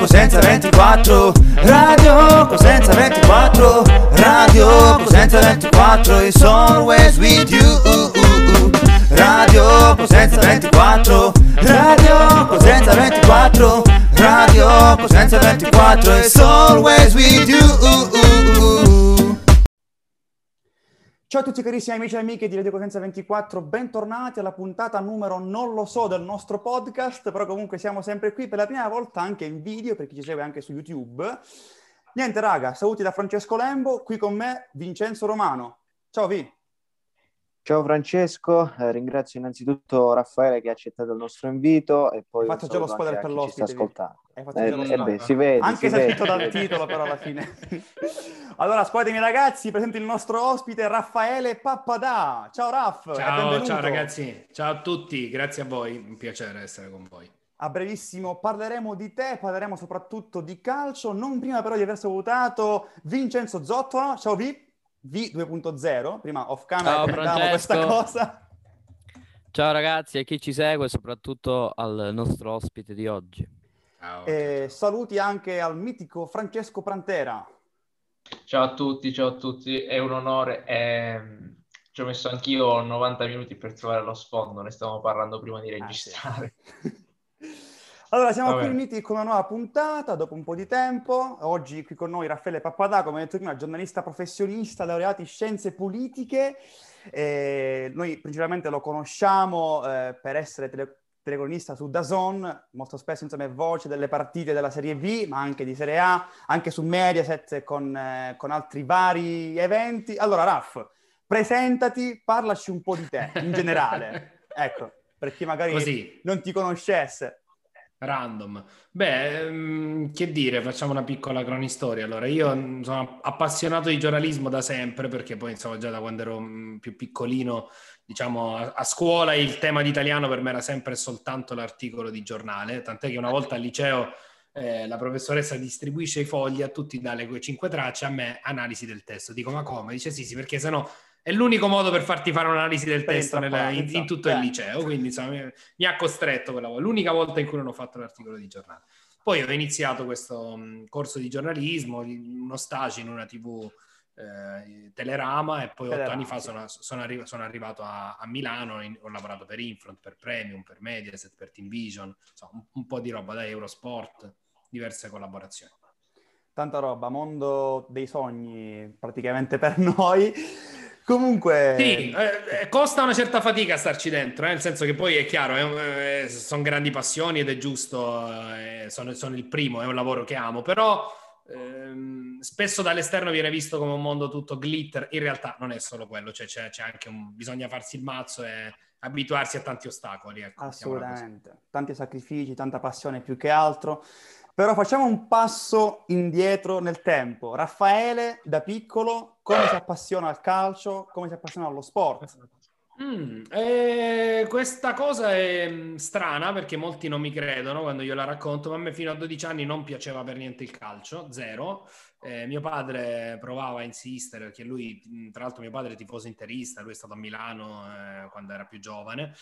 Cosenza 24 Radio Cosenza 24 Radio Cosenza 24 is always with you. Radio Cosenza 24 Radio Cosenza 24 Radio Cosenza 24 is always with you Ciao a tutti carissimi amici e amiche di Radio Cosenza 24, bentornati alla puntata numero non lo so del nostro podcast, però comunque siamo sempre qui per la prima volta anche in video per chi ci segue anche su YouTube. Niente raga, saluti da Francesco Lembo, qui con me Vincenzo Romano. Ciao Vi. Ciao Francesco, eh, ringrazio innanzitutto Raffaele che ha accettato il nostro invito e poi... Hai fatto già lo squadra per l'ospite. Hai fatto eh, già lo. Eh beh, si vede, Anche si se vede, è scritto dal titolo però alla fine. allora, squadra miei ragazzi, presento il nostro ospite Raffaele Pappadà. Ciao Raff, ciao, ciao ragazzi, ciao a tutti, grazie a voi, un piacere essere con voi. A brevissimo parleremo di te, parleremo soprattutto di calcio, non prima però di aver salutato Vincenzo Zottola. Ciao Vip. V2.0, prima off camera comentavamo questa cosa. Ciao ragazzi e chi ci segue, soprattutto al nostro ospite di oggi. Ciao, ciao. Saluti anche al mitico Francesco Prantera. Ciao a tutti, ciao a tutti, è un onore. È... Ci ho messo anch'io 90 minuti per trovare lo sfondo, ne stavamo parlando prima di registrare. Ah, sì. Allora, siamo Vabbè. qui riuniti con una nuova puntata dopo un po' di tempo. Oggi qui con noi Raffaele Pappadà, come detto prima, giornalista professionista, laureato in scienze politiche. Eh, noi principalmente lo conosciamo eh, per essere tele- telecronista su DAZN, molto spesso insomma è voce delle partite della Serie B, ma anche di Serie A, anche su Mediaset con, eh, con altri vari eventi. Allora, Raff, presentati, parlaci un po' di te in generale. ecco, per chi magari Così, non ti conoscesse. Random. Beh, ehm, che dire, facciamo una piccola cronistoria. Allora, io mm, sono appassionato di giornalismo da sempre, perché poi, insomma, già da quando ero mm, più piccolino, diciamo, a, a scuola il tema di italiano per me era sempre soltanto l'articolo di giornale, tant'è che una volta al liceo eh, la professoressa distribuisce i fogli a tutti dalle quei cinque tracce, a me analisi del testo. Dico, ma come? Dice sì, sì, perché sennò è l'unico modo per farti fare un'analisi del testo nella- in, in tutto eh. il liceo, quindi insomma mi, mi ha costretto quella volta, l'unica volta in cui non ho fatto l'articolo di giornale. Poi ho iniziato questo mh, corso di giornalismo, uno stage in una TV eh, Telerama e poi otto anni fa sono, sono arri- sono arrivato a, a Milano, in- ho lavorato per Infront, per Premium, per Mediaset, per Team Vision, insomma un, un po' di roba da Eurosport, diverse collaborazioni. Tanta roba, mondo dei sogni praticamente per noi. Comunque, Sì, eh, eh, costa una certa fatica starci dentro, eh, nel senso che poi è chiaro, eh, sono grandi passioni ed è giusto, eh, sono, sono il primo, è un lavoro che amo, però ehm, spesso dall'esterno viene visto come un mondo tutto glitter, in realtà non è solo quello, cioè c'è, c'è anche un, bisogna farsi il mazzo e abituarsi a tanti ostacoli. Ecco, assolutamente, tanti sacrifici, tanta passione più che altro. Però facciamo un passo indietro nel tempo. Raffaele, da piccolo, come si appassiona al calcio, come si appassiona allo sport? Mm, eh, questa cosa è mm, strana perché molti non mi credono quando io la racconto, ma a me fino a 12 anni non piaceva per niente il calcio, zero. Eh, mio padre provava a insistere perché lui, mm, tra l'altro, mio padre è tifoso interista, lui è stato a Milano eh, quando era più giovane.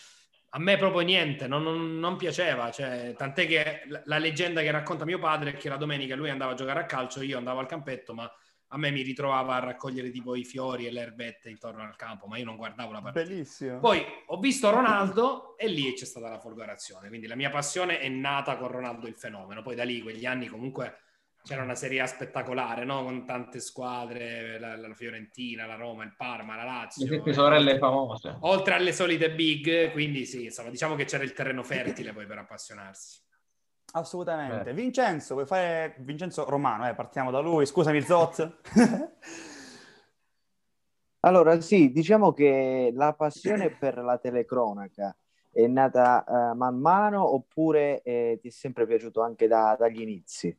A me proprio niente, non, non- non piaceva, cioè, tant'è che la, la leggenda che racconta mio padre è che la domenica lui andava a giocare a calcio, io andavo al campetto, ma a me mi ritrovava a raccogliere tipo i fiori e le erbette intorno al campo, ma io non guardavo la partita. Bellissimo. Poi ho visto Ronaldo e lì c'è stata la folgorazione, quindi la mia passione è nata con Ronaldo il fenomeno. Poi da lì, quegli anni comunque c'era una Serie A spettacolare, no? Con tante squadre, la, la Fiorentina, la Roma, il Parma, la Lazio. Le sette eh, sorelle famose. Oltre alle solite big, quindi sì, insomma, diciamo che c'era il terreno fertile poi per appassionarsi. Assolutamente. Eh. Vincenzo, vuoi fare Vincenzo Romano? Eh, partiamo da lui. Scusami, Zot. Allora, sì, diciamo che la passione per la telecronaca è nata eh, man mano oppure eh, ti è sempre piaciuto anche da- dagli inizi?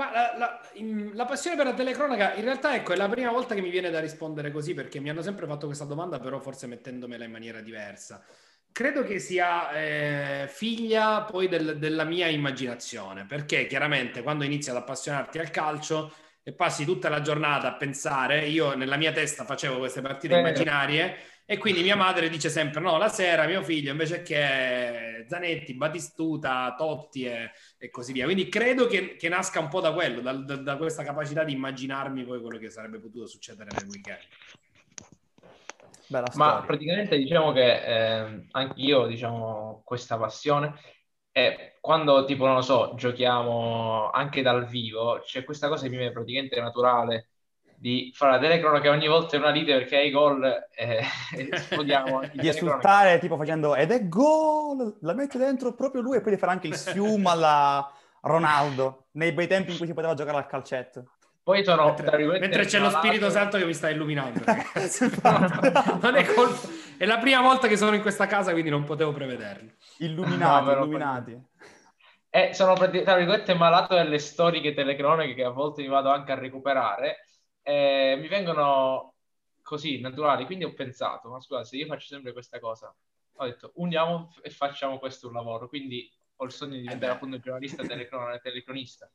Ma la, la- in- la passione per la telecronaca, in realtà, ecco, è la prima volta che mi viene da rispondere così, perché mi hanno sempre fatto questa domanda, però forse mettendomela in maniera diversa. Credo che sia eh, figlia poi del- della mia immaginazione, perché chiaramente quando inizi ad appassionarti al calcio e passi tutta la giornata a pensare, io nella mia testa facevo queste partite Eh. immaginarie E quindi mia madre dice sempre: no, la sera mio figlio invece che Zanetti, Batistuta, Totti e, e così via. Quindi credo che, che, nasca un po' da quello, da, da, da, questa capacità di immaginarmi poi quello che sarebbe potuto succedere nel weekend. Ma praticamente diciamo che eh, anche io diciamo questa passione e quando tipo non lo so giochiamo anche dal vivo c'è questa cosa che mi viene praticamente naturale di fare la telecronaca ogni volta in una lite perché hai gol e esplodiamo. di esultare tipo facendo ed è gol, la mette dentro proprio lui e poi di fare anche il fiume alla Ronaldo nei bei tempi in cui si poteva giocare al calcetto. Poi sono, mentre, mentre c'è lo Spirito Santo che mi sta illuminando. non è, colpa... è la prima volta che sono in questa casa, quindi non potevo prevederlo. Illuminati, no, illuminati. Eh, sono tra virgolette malato delle storiche telecroniche che a volte mi vado anche a recuperare eh, mi vengono così naturali. Quindi ho pensato, ma scusa, se io faccio sempre questa cosa, ho detto uniamo e facciamo questo un lavoro. Quindi ho il sogno di diventare appunto un giornalista telecron- telecronista.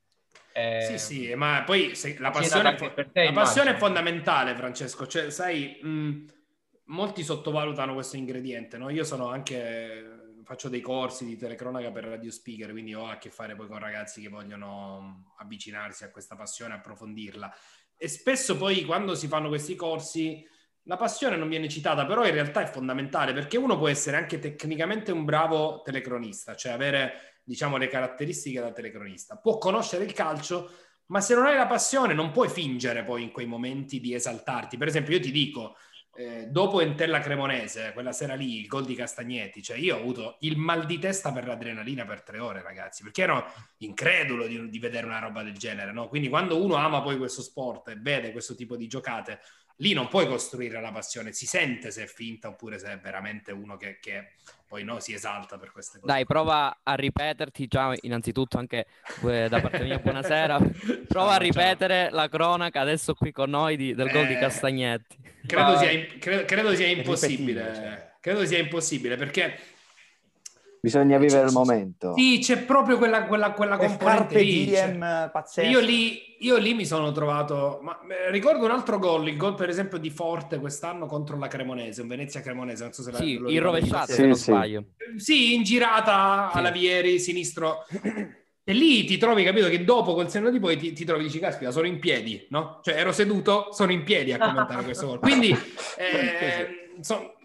Eh, sì, sì, ma poi se, la passione, te, la passione è fondamentale, Francesco. Cioè, sai, mh, molti sottovalutano questo ingrediente, no? Io sono anche faccio dei corsi di telecronaca per radio speaker, quindi ho a che fare poi con ragazzi che vogliono avvicinarsi a questa passione, approfondirla e spesso poi quando si fanno questi corsi la passione non viene citata, però in realtà è fondamentale perché uno può essere anche tecnicamente un bravo telecronista, cioè avere diciamo le caratteristiche da telecronista, può conoscere il calcio, ma se non hai la passione non puoi fingere poi in quei momenti di esaltarti. Per esempio io ti dico, eh, dopo Entella Cremonese, quella sera lì, il gol di Castagnetti, cioè io ho avuto il mal di testa per l'adrenalina per tre ore, ragazzi, perché ero incredulo di, di vedere una roba del genere, no? Quindi quando uno ama poi questo sport e vede questo tipo di giocate, lì non puoi costruire la passione, si sente se è finta oppure se è veramente uno che, che poi no, si esalta per queste cose. Dai, prova a ripeterti, già innanzitutto anche eh, da parte mia buonasera, prova ciao, a ripetere ciao. la cronaca adesso qui con noi di, del eh, gol di Castagnetti. Credo sia, credo, credo sia impossibile, cioè. credo sia impossibile perché Bisogna vivere il momento. Sì, c'è proprio quella, quella, quella componente lì. Cioè, io lì. Io lì mi sono trovato... Ma, eh, ricordo un altro gol, il gol per esempio di Forte quest'anno contro la Cremonese, un Venezia Cremonese, non so se sì, la, il rovesciato, se non sbaglio. Sì, in girata sì. alla Vieri, sinistro... E lì ti trovi, capito, che dopo col senno di poi ti, ti trovi, dici, caspita, sono in piedi, no? Cioè ero seduto, sono in piedi a commentare questo gol. Quindi, eh, so,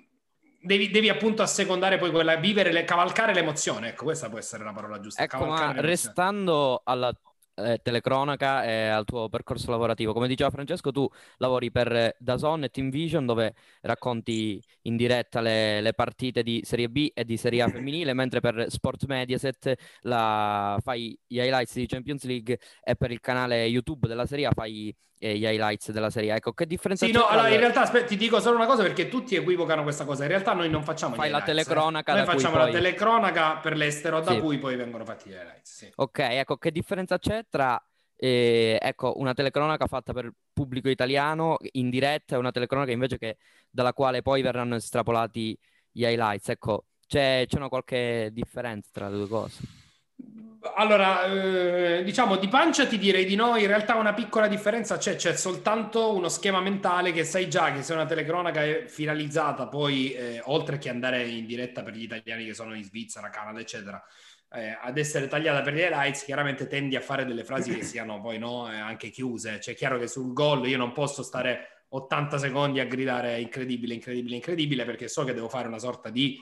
devi, devi, appunto assecondare poi quella, vivere, le, cavalcare l'emozione. Ecco, questa può essere la parola giusta. Ecco, ma restando alla eh, telecronaca e al tuo percorso lavorativo, come diceva Francesco, tu lavori per Dazon e Team Vision dove racconti in diretta le, le partite di Serie B e di Serie A femminile, mentre per Sport Mediaset la, fai gli highlights di Champions League e per il canale YouTube della Serie A fai gli highlights della Serie A. Ecco, che differenza sì, c'è? No, allora, in realtà aspetta, ti dico solo una cosa perché tutti equivocano questa cosa. In realtà noi non facciamo Fai la telecronaca. Eh. Noi facciamo la telecronaca per l'estero, da sì. cui poi vengono fatti gli highlights. Sì. Ok, ecco, che differenza c'è tra eh, ecco, una telecronaca fatta per pubblico italiano in diretta e una telecronaca invece che dalla quale poi verranno estrapolati gli highlights? Ecco, c'è, c'è una qualche differenza tra le due cose? Allora, eh, diciamo di pancia ti direi di no, in realtà una piccola differenza c'è, c'è soltanto uno schema mentale che sai già che se una telecronaca è finalizzata poi, eh, oltre che andare in diretta per gli italiani che sono in Svizzera, Canada, eccetera, eh, ad essere tagliata per gli highlights, chiaramente tendi a fare delle frasi che siano poi no, eh, anche chiuse. Cioè, è chiaro che sul gol io non posso stare 80 secondi a gridare incredibile, incredibile, incredibile, perché so che devo fare una sorta di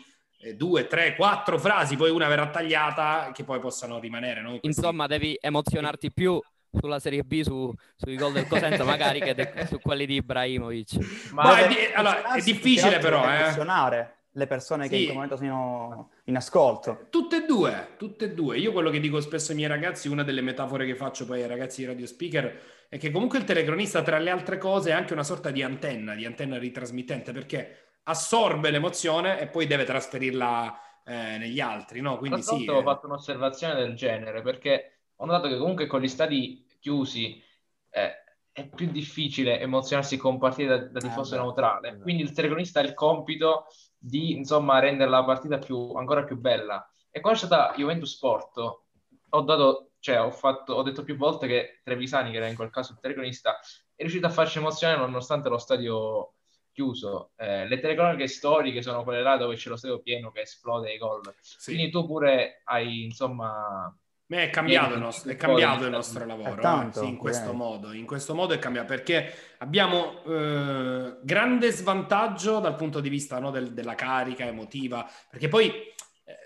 due, tre, quattro frasi, poi una verrà tagliata, che poi possano rimanere. No? Insomma, devi emozionarti più sulla Serie B su, sui gol del Cosenza magari che de- su quelli di Ibrahimovic. Ma no, è, di- allora, è difficile però, eh. emozionare le persone sì. che in quel momento sono in ascolto. Tutte e due, tutte e due. Io quello che dico spesso ai miei ragazzi, una delle metafore che faccio poi ai ragazzi di radio speaker, è che comunque il telecronista, tra le altre cose, è anche una sorta di antenna, di antenna ritrasmittente, perché assorbe l'emozione e poi deve trasferirla eh, negli altri, no? Quindi sì. Ho eh. fatto un'osservazione del genere perché ho notato che comunque con gli stadi chiusi eh, è più difficile emozionarsi con partite da, da tifoso eh, neutrale. Beh. Quindi il telecronista ha il compito di insomma rendere la partita più, ancora più bella. E quando è stata Juventus Porto, ho dato, cioè ho, fatto, ho detto più volte che Trevisani, che era in quel caso il telecronista, è riuscito a farci emozionare nonostante lo stadio chiuso. Eh, le telecronache storiche sono quelle là dove c'è lo stadio pieno che esplode i gol. Sì. Quindi tu pure hai, insomma, Beh, è cambiato, il nostro, è cambiato il nostro lavoro È tanto, eh, sì, in questo modo. In questo modo è cambiato perché abbiamo eh, grande svantaggio dal punto di vista no, del- della carica emotiva, perché poi eh,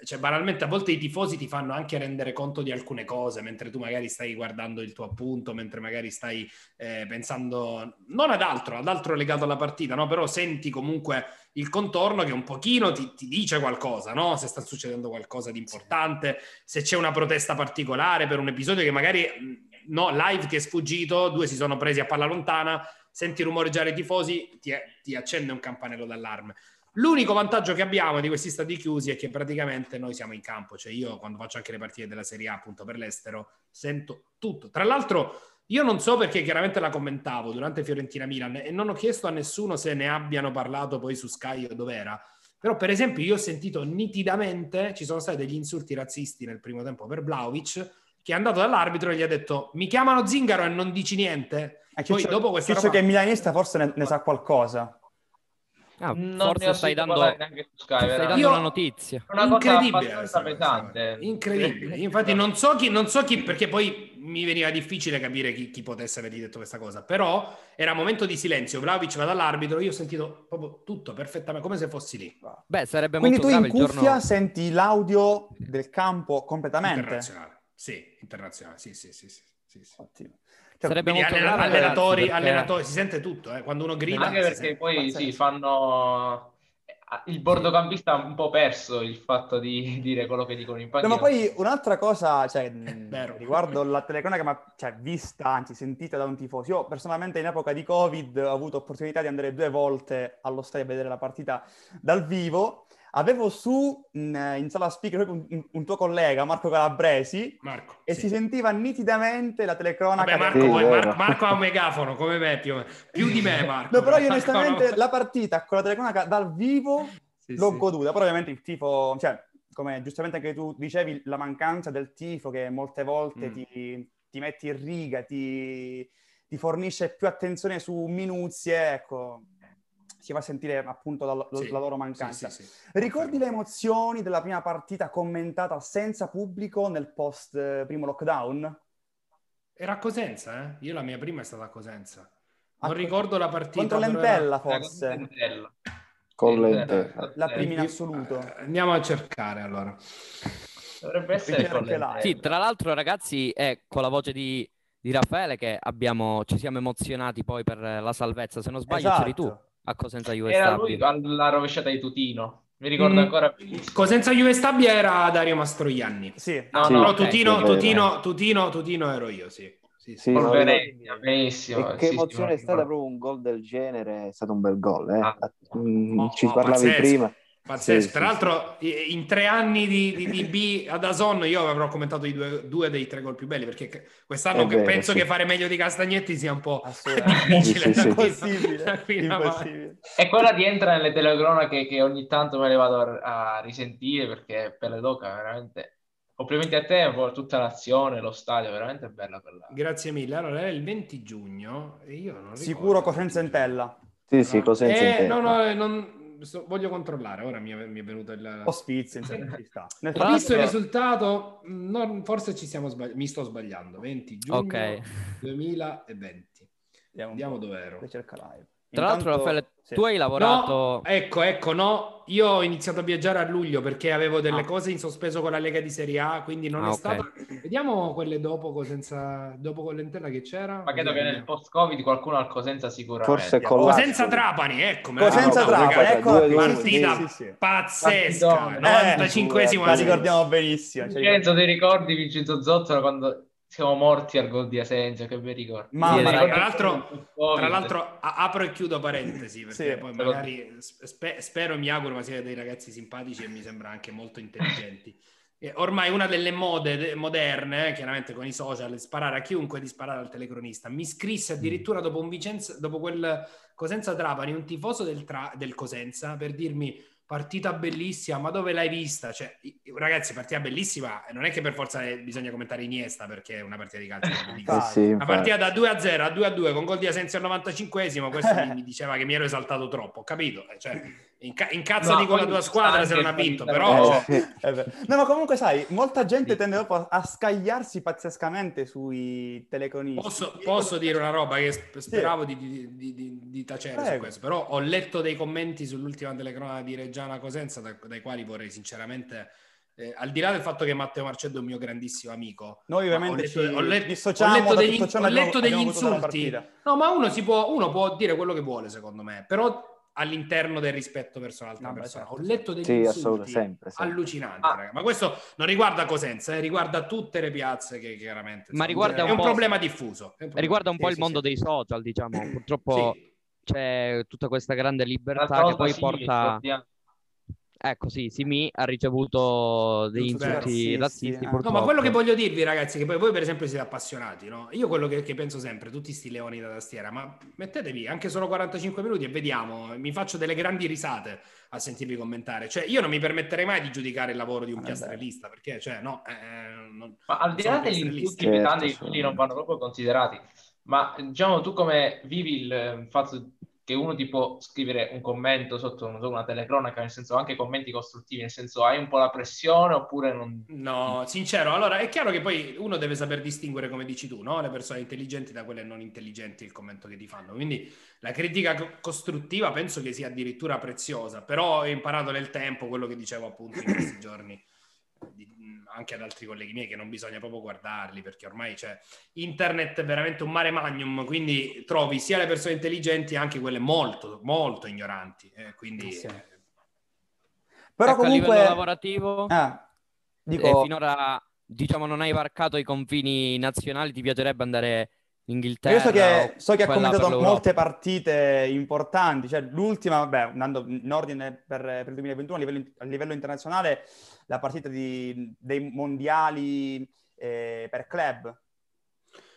cioè, banalmente a volte i tifosi ti fanno anche rendere conto di alcune cose, mentre tu magari stai guardando il tuo appunto, mentre magari stai eh, pensando non ad altro, ad altro legato alla partita, no? però senti comunque il contorno che un pochino ti, ti dice qualcosa, no? se sta succedendo qualcosa di importante, se c'è una protesta particolare per un episodio che magari mh, no, live che è sfuggito, due si sono presi a palla lontana, senti rumoreggiare i tifosi, ti, ti accende un campanello d'allarme. L'unico vantaggio che abbiamo di questi stadi chiusi è che praticamente noi siamo in campo, cioè io quando faccio anche le partite della Serie A appunto per l'estero sento tutto. Tra l'altro io non so perché chiaramente la commentavo durante Fiorentina Milan e non ho chiesto a nessuno se ne abbiano parlato poi su Sky o dov'era. Però, per esempio, io ho sentito nitidamente ci sono stati degli insulti razzisti nel primo tempo per Vlaovic, che è andato dall'arbitro e gli ha detto: Mi chiamano Zingaro e non dici niente. Eh, Poi dopo questa roba- che milanista forse ne, ne sa qualcosa. Ah, non forse stai dando, neanche su Sky, stai dando Io- una notizia. È una incredibile pesante. incredibile infatti non so chi non so chi perché poi mi veniva difficile capire chi, chi potesse avergli detto questa cosa però era momento di silenzio Vlaovic va dall'arbitro io ho sentito proprio tutto perfettamente come se fossi lì Beh, sarebbe Quindi molto tu in grave il cuffia giorno... senti l'audio del campo completamente. internazionale sì internazionale sì sì sì, sì, sì, sì. Ottimo. Cioè, Sarebbe Quindi molto alle- allenatori, perché- allenatori si sente tutto eh. quando uno grida Anche si perché sente. poi Pazzesco. sì, fanno... Il bordocampista ha un po' perso il fatto di dire quello che dicono in No, panchina. ma poi un'altra cosa, cioè, riguardo la telecronaca, ma cioè, vista, anzi sentita da un tifoso. Io personalmente in epoca di Covid ho avuto opportunità di andare due volte allo stadio a vedere la partita dal vivo. Avevo su mh, in sala speaker un, un tuo collega, Marco Calabresi, Marco e sì. si sentiva nitidamente la telecronaca. Vabbè, Marco, Sì. Marco- Marco ha un megafono come me più, più di me Marco No, però io onestamente no. la partita con la telecronaca dal vivo Sì, l'ho sì. goduta, però ovviamente il tifo, cioè, come giustamente anche tu dicevi, la mancanza del tifo che molte volte Mm. ti, ti mette in riga, ti, ti fornisce più attenzione su minuzie, ecco, si va a sentire appunto la, Sì, la loro mancanza. sì, sì. Ricordi le emozioni della prima partita commentata senza pubblico nel post eh, primo lockdown? Era a Cosenza, eh? Io la mia prima è stata a Cosenza. Non ricordo la partita. Contro l'Entella Eh, forse, con Lentella. Con l'Entella. la eh, prima in era- assoluto. Eh, Andiamo a cercare allora. Dovrebbe essere con Lentella. Sì, tra l'altro, ragazzi, è con la voce di, di Raffaele che abbiamo, ci siamo emozionati poi per la salvezza. Se non sbaglio, c'eri tu Esatto. A Cosenza US Era Stabia. lui alla rovesciata di Tutino. Mi ricordo Mm. ancora. Cosenza Juve Stabia era Dario Mastroianni. Sì, No, Però no, ok, Tutino, sì. Tutino, Tutino, Tutino ero io, sì. Sì, sì. Sì, benissimo. E che Sì, sì, emozione è stata proprio un gol del genere, è stato un bel gol, eh. Ah. Mm, Oh, ci oh, parlavi pazzesco. prima. Pazzesco. Sì, Tra sì, l'altro, i- in tre anni di, di, di B ad Ason io avrò commentato i due, due dei tre gol più belli perché quest'anno È che vero, penso sì. che fare meglio di Castagnetti sia un po' difficile. Sì, sì, da qui- impossibile. E quella rientra nelle telecronache che ogni tanto me le vado a, a risentire perché per le doca veramente. Complimenti a te per tutta l'azione, lo stadio, veramente bella quella. Grazie mille. Allora, era il 20 giugno e io non ricordo. Sicuro Cosenza Entella. Sì, sì, Cosenza Eh, no, no, non- sto- voglio controllare. Ora mi è, mi è venuto il... Ospizio, insomma, ci sta. Nel Ho visto il risultato, non- forse ci stiamo sbagliando, mi sto sbagliando. 20 giugno Ok. 2020. Vediamo un Vediamo po'. dove ero. Ricerca live. Tra l'altro, Intanto- Raffaele, sì. tu hai lavorato... No, ecco, ecco, no. Io ho iniziato a viaggiare a luglio perché avevo delle Ah. cose in sospeso con la Lega di Serie A, quindi non Ah, è ok. stato. Vediamo quelle dopo, senza... dopo con l'Entella che c'era. Ma credo che nel post-Covid qualcuno al Cosenza sicuramente. Forse con la- Cosenza Trapani, ecco. la Cosenza Trapani, eccola qui. Partita Sì, sì, sì. pazzesca, Partitone. 95esimo. Eh, la ricordiamo benissimo. cioè, Vincenzo, ti ricordi Vincenzo Zozzolo quando siamo morti al gol di Asensio? Che bei ricordi. Mamma Sì, ricordo Tra l'altro- il post-Covid. Tra l'altro, apro e chiudo parentesi perché Sì. poi magari spe- spero e mi auguro, ma siete dei ragazzi simpatici e mi sembra anche molto intelligenti. E ormai una delle mode de- moderne, eh, chiaramente con i social, è sparare a chiunque di sparare al telecronista. Mi scrisse addirittura dopo un Vicenza, dopo quel Cosenza Trapani, un tifoso del, Tra- del Cosenza per dirmi partita bellissima, ma dove l'hai vista? Cioè, ragazzi, partita bellissima, non è che per forza bisogna commentare Iniesta perché è una partita di calcio. Eh sì, una partita da 2 a 0 a 2 a 2 con gol di Asensio al 95esimo, questo mi, mi, diceva che mi ero esaltato troppo, ho capito? Eh, cioè, Inca- incazzati no, con la tua squadra se non ha vinto, però... Eh, cioè... no, ma comunque sai, molta gente tende dopo a scagliarsi pazzescamente sui telecronisti. Posso, posso dire una roba che speravo sì. di, di, di, di, tacere Prego. su questo, però ho letto dei commenti sull'ultima telecronaca di Reggiana Cosenza, da, dai quali vorrei sinceramente... Eh, al di là del fatto che Matteo Marcello è un mio grandissimo amico, noi ovviamente ho letto, ho letto, dissociamo ho letto degli, ho letto degli insulti. No, ma uno, si può, uno può dire quello che vuole, secondo me, però all'interno del rispetto verso l'altra no, persona. Certo, Ho letto degli sì, insulti sempre, sempre. allucinanti, ah. ma questo non riguarda Cosenza, eh, riguarda tutte le piazze che chiaramente ma riguarda è un, un problema diffuso. Un problema. Riguarda un po' sì, il mondo sì, dei social, diciamo. Purtroppo c'è tutta questa grande libertà che poi porta Ecco, sì, Simi ha ricevuto degli insulti razzisti. No, ma quello che voglio dirvi, ragazzi, che poi voi, per esempio, siete appassionati, no? Io quello che, che penso sempre, tutti sti leoni da tastiera, ma mettetevi anche solo 45 minuti e vediamo, mi faccio delle grandi risate a sentirvi commentare. Cioè, io non mi permetterei mai di giudicare il lavoro di un ah, piastrellista, perché, cioè, no... Eh, non, ma al di là degli insulti certo, quelli non vanno proprio considerati. Ma, diciamo, tu come vivi il fatto che uno ti può scrivere un commento sotto una telecronaca, nel senso anche commenti costruttivi, nel senso hai un po' la pressione oppure non... No, sincero, allora è chiaro che poi uno deve saper distinguere, come dici tu, no? le persone intelligenti da quelle non intelligenti, il commento che ti fanno. Quindi la critica costruttiva penso che sia addirittura preziosa, però ho imparato nel tempo quello che dicevo appunto in questi giorni anche ad altri colleghi miei che non bisogna proprio guardarli perché ormai c'è internet è veramente un mare magnum, quindi trovi sia le persone intelligenti anche quelle molto, molto ignoranti. Eh, quindi, sì. eh... Però ecco, comunque... a livello lavorativo, ah, dico... eh, finora diciamo non hai varcato i confini nazionali, ti piacerebbe andare Inghilterra. Io so che, so che ha commentato molte partite importanti, cioè l'ultima, vabbè, andando in ordine per, per il 2021 a livello, a livello, internazionale, la partita di, dei mondiali eh, per club.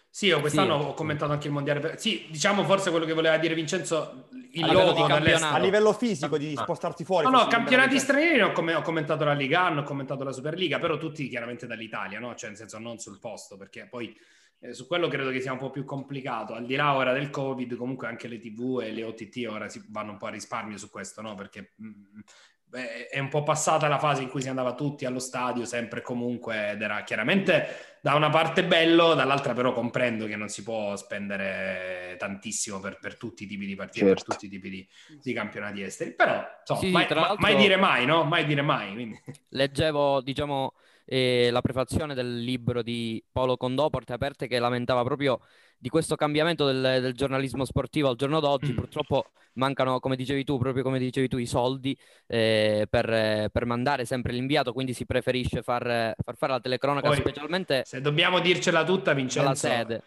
Sì, io quest'anno sì. ho commentato anche il mondiale. Per... Sì, diciamo forse quello che voleva dire Vincenzo, il a livello, a livello fisico di ah. spostarti fuori. No, no, campionati stranieri ho, com- ho, commentato la Liga, ho commentato la Superliga, però tutti chiaramente dall'Italia, no? Cioè nel senso non sul posto, perché poi eh, su quello credo che sia un po' più complicato. Al di là ora del Covid, comunque anche le TV e le OTT ora si vanno un po' a risparmio su questo, no? Perché mh, mm, è un po' passata la fase in cui si andava tutti allo stadio, sempre e comunque, ed era chiaramente da una parte bello, dall'altra però comprendo che non si può spendere tantissimo per, per tutti i tipi di partite, certo. per tutti i tipi di, di campionati esteri. Però, insomma, sì, mai, mai, dire mai, no? Mai dire mai. Quindi. Leggevo, diciamo eh, la prefazione del libro di Paolo Condò, Porte Aperte, che lamentava proprio di questo cambiamento del, del giornalismo sportivo al giorno d'oggi. Mm. Purtroppo mancano, come dicevi tu, proprio come dicevi tu, i soldi eh, per, per, mandare sempre l'inviato, quindi si preferisce far, far fare la telecronaca Poi, specialmente... Se dobbiamo dircela tutta, Vincenzo... Alla sede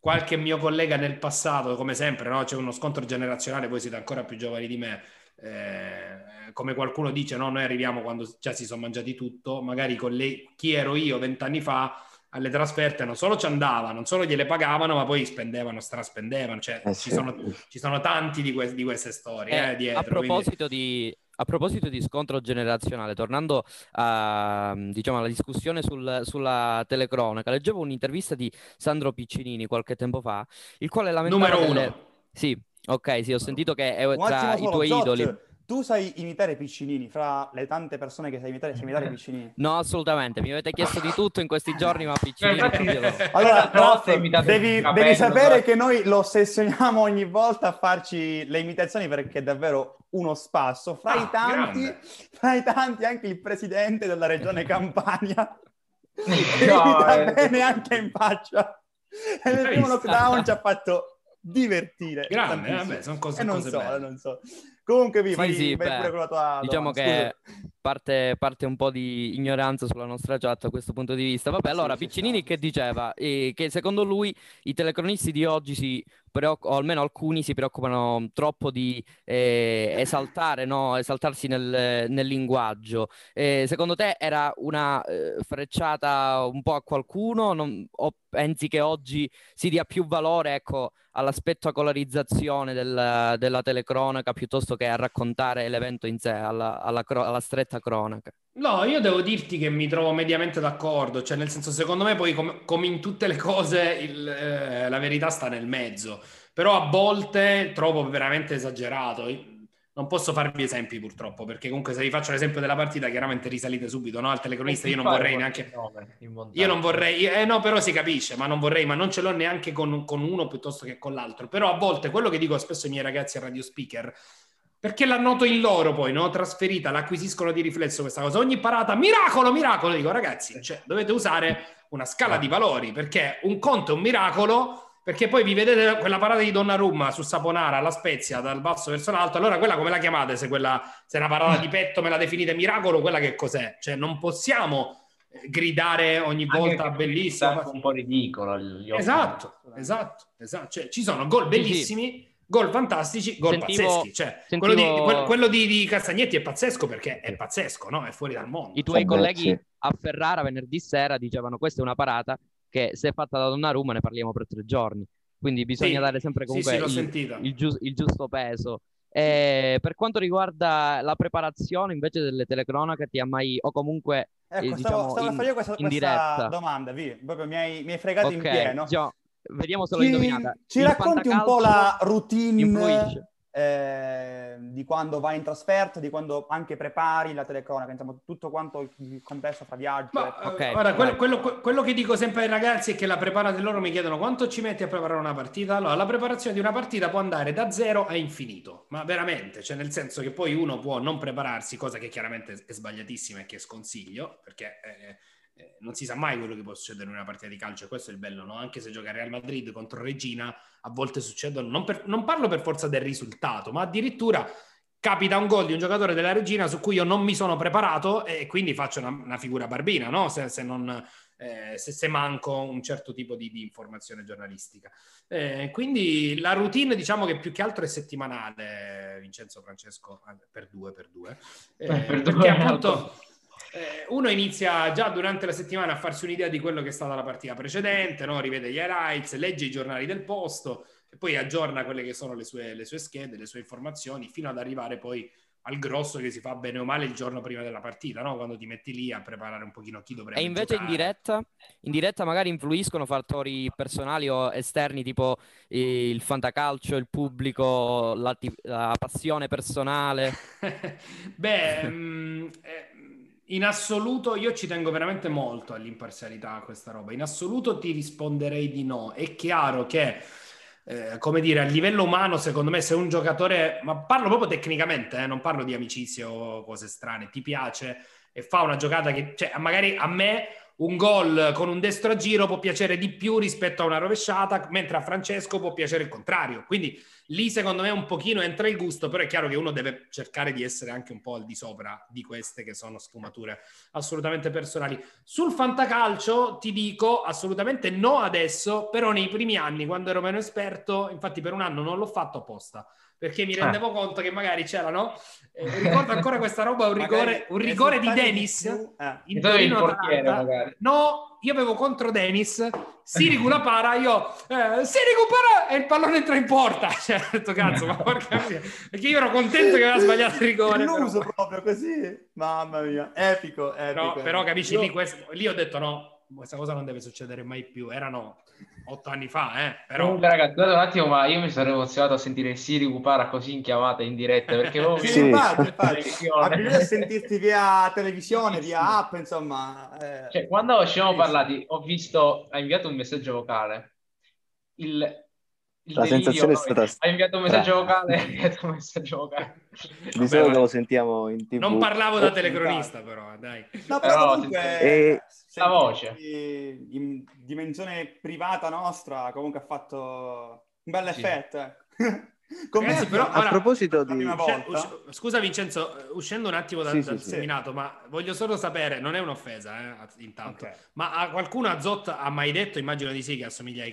qualche mio collega nel passato, come sempre, no? c'è uno scontro generazionale, voi siete ancora più giovani di me, eh, come qualcuno dice, no, noi arriviamo quando già si sono mangiati tutto, magari con le, chi ero io vent'anni fa alle trasferte non solo ci andava, non solo gliele pagavano, ma poi spendevano, straspendevano. Cioè, eh, ci, sono, ci, sono, tanti di, que- di queste storie eh, eh, dietro, A proposito quindi... di a proposito di scontro generazionale, tornando a, diciamo, alla discussione sul, sulla telecronaca, leggevo un'intervista di Sandro Piccinini qualche tempo fa, il quale lamentava... Numero uno. Delle... Sì, Ok, sì, ho sentito che è tra i tuoi Zot, idoli. Tu sai imitare Piccinini, fra le tante persone che sai imitare, sai imitare Piccinini? No, assolutamente, mi avete chiesto di tutto in questi giorni, ma Piccinini proprio no. Allora, no, devi, devi, sapere che noi lo ossessioniamo ogni volta a farci le imitazioni perché è davvero uno spasso. Fra, ah, i, tanti, fra i tanti, anche il presidente della regione Campania, che no, imita eh. bene anche in faccia. E nel primo lockdown ci ha fatto divertire. Grande, vabbè, sono cose, e non cose so, belle. non so. Comunque, vi sì, vai, sì, vai pure con la tua... Diciamo Scusa. che parte, parte un po' di ignoranza sulla nostra chat a questo punto di vista. Vabbè, allora Sì, ci Piccinini sta, che diceva Eh, che secondo lui i telecronisti di oggi si preoc- o almeno alcuni si preoccupano troppo di eh, esaltare, no? Esaltarsi nel, nel linguaggio. Eh, secondo te era una eh, frecciata un po' a qualcuno Non- o pensi che oggi si dia più valore, ecco, alla spettacolarizzazione del- della telecronaca piuttosto che a raccontare l'evento in sé, alla, alla cro- alla stretta cronaca? No, io devo dirti che mi trovo mediamente d'accordo, cioè nel senso secondo me poi com- come in tutte le cose il- eh, la verità sta nel mezzo, però a volte trovo veramente esagerato. Non posso farvi esempi purtroppo, perché comunque se vi faccio l'esempio della partita chiaramente risalite subito, no? Al telecronista io non vorrei neanche... Io non vorrei, eh no, però si capisce, ma non vorrei, ma non ce l'ho neanche con, con uno piuttosto che con l'altro. Però a volte quello che dico spesso ai miei ragazzi a radio speaker, perché la noto in loro poi, no? Trasferita, l'acquisiscono di riflesso questa cosa. Ogni parata, miracolo, miracolo, dico ragazzi, cioè, dovete usare una scala di valori, perché un conto è un miracolo, perché poi vi vedete quella parata di Donnarumma su Saponara, alla Spezia, dal basso verso l'alto, allora quella come la chiamate? Se, quella, se è una parata di petto me la definite miracolo, quella che cos'è? Cioè non possiamo eh, gridare ogni volta bellissima. un po' ridicolo. Esatto, esatto, esatto. Cioè, ci sono gol bellissimi, gol fantastici, gol Sentivo- pazzeschi. Cioè, sentivo- quello, di, quel- quello di- di Castagnetti è pazzesco perché è pazzesco, no? È fuori dal mondo. I tuoi Vabbè, colleghi sì. a Ferrara venerdì sera dicevano questa è una parata che se è fatta da Donnarumma ne parliamo per tre giorni. Quindi bisogna Sì, dare sempre sì, comunque sì, l'ho il, il gius- il giusto peso. E per quanto riguarda la preparazione invece delle telecronache, ti ha mai o comunque Ecco, eh, stavo, diciamo stavo a in- fare io questa, in questa diretta. domanda, vi, proprio mi hai, mi hai fregato in Ok, pieno. già, vediamo se l'ho indovinata. ci Il racconti un po' la routine eh, di quando vai in trasferta, di quando anche prepari la telecronaca, insomma, tutto quanto il complesso fra viaggi. Ma, ecco. eh, Ok, guarda, quello, quello- quello che dico sempre ai ragazzi è che la preparate loro mi chiedono quanto ci metti a preparare una partita. Allora, la preparazione di una partita può andare da zero a infinito, ma veramente, cioè nel senso che poi uno può non prepararsi, cosa che chiaramente è sbagliatissima e che sconsiglio, perché eh, eh, non si sa mai quello che può succedere in una partita di calcio, e questo è il bello, no? Anche se gioca Real Madrid contro Regina, a volte succedono, non, per- non parlo per forza del risultato, ma addirittura capita un gol di un giocatore della Regina su cui io non mi sono preparato e quindi faccio una, una figura barbina, no? Se, se non, eh, se, se manco un certo tipo di, di informazione giornalistica. Eh, quindi la routine, diciamo che più che altro è settimanale, Vincenzo Francesco, eh, per due, per due. Eh, per perché due, appunto eh, uno inizia già durante la settimana a farsi un'idea di quello che è stata la partita precedente, no? rivede gli highlights, legge i giornali del posto e poi aggiorna quelle che sono le sue, le sue schede, le sue informazioni, fino ad arrivare poi al grosso che si fa bene o male il giorno prima della partita, no? quando ti metti lì a preparare un pochino chi dovrebbe E invece in giocare. diretta, in diretta magari influiscono fattori personali o esterni, tipo eh, il fantacalcio, il pubblico, la, la passione personale. Beh, mm, eh, in assoluto io ci tengo veramente molto all'imparzialità a questa roba. In assoluto ti risponderei di no. È chiaro che, eh, come dire, a livello umano, secondo me, se un giocatore, ma parlo proprio tecnicamente, eh, non parlo di amicizie o cose strane, ti piace e fa una giocata che, cioè, magari a me un gol con un destro a giro può piacere di più rispetto a una rovesciata, mentre a Francesco può piacere il contrario. Quindi lì secondo me un pochino entra il gusto, però è chiaro che uno deve cercare di essere anche un po' al di sopra di queste che sono sfumature assolutamente personali. Sul fantacalcio ti dico assolutamente no adesso, però nei primi anni quando ero meno esperto, infatti per un anno non l'ho fatto apposta. Perché mi rendevo conto che magari c'erano. eh, ricordo ancora questa roba, un rigore, un rigore di Dennis. più, eh. in tu eri il Torino. No, io avevo contro Dennis, Sirigu la para, io eh, Sirigu para e il pallone entra in porta. Cioè, ho detto cazzo, ma porca mia. Perché io ero contento che aveva sbagliato il rigore. Illuso però- proprio così. Mamma mia, epico, epico. però, però capisci, Io- lì, questo- lì ho detto no, questa cosa non deve succedere mai più. Erano otto anni fa, eh, però... Comunque, ragazzi, un attimo, ma io mi sono emozionato a sentire Siri Cupara così in chiamata in diretta perché Sì, Sì. infatti, infatti. Abituati a sentirti via televisione, via app, insomma. eh. Cioè, quando ci siamo parlati, ho visto, ha inviato un messaggio vocale. Il La delirio, sensazione è stata Ha inviato un messaggio vocale, ha inviato un messaggio vocale. Di solito vabbè. lo sentiamo in tv. Non parlavo da telecronista, però, dai. No, però Però, comunque E- La voce. in dimensione privata nostra comunque ha fatto un bel Sì. effetto. eh. Ragazzi, però, a ora- proposito di... volta. usci- scusa Vincenzo, eh, uscendo un attimo da- Sì, dal sì, sì. seminato, ma voglio solo sapere, non è un'offesa, eh, intanto, Ok. ma a qualcuno a Zot ha mai detto, immagino di sì, che assomiglia ai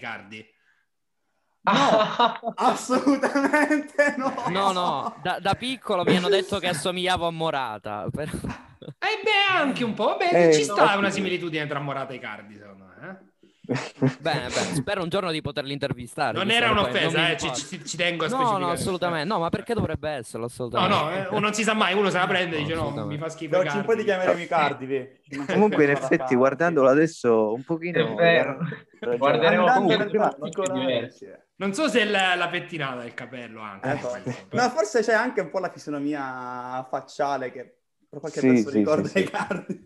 Assolutamente no. No, no, da, da piccolo mi hanno detto che assomigliavo a Morata. però- Eh beh, anche un po', beh, Eh, ci sta no. una similitudine tra Morata e Cardi, secondo me. eh. Bene, bene, spero un giorno di poterli intervistare. Non era un'offesa, non eh, ci, ci- ci tengo a No, specificare. no, assolutamente. No, ma perché dovrebbe esserlo? No, Assolutamente. no, eh, uno non si sa mai, uno se la prende e No, dice no, mi fa schifo oggi in poi ti Cardi. chiameremo i cardi, Comunque, in effetti, guardandolo adesso, un pochino... È vero. Guarderemo comunque prima- particolare, sì. Non so se è la, la pettinata del capello anche. Però- No, forse c'è anche un po' la fisionomia facciale che per qualche Sì, verso sì, ricorda sì, i sì. cardi.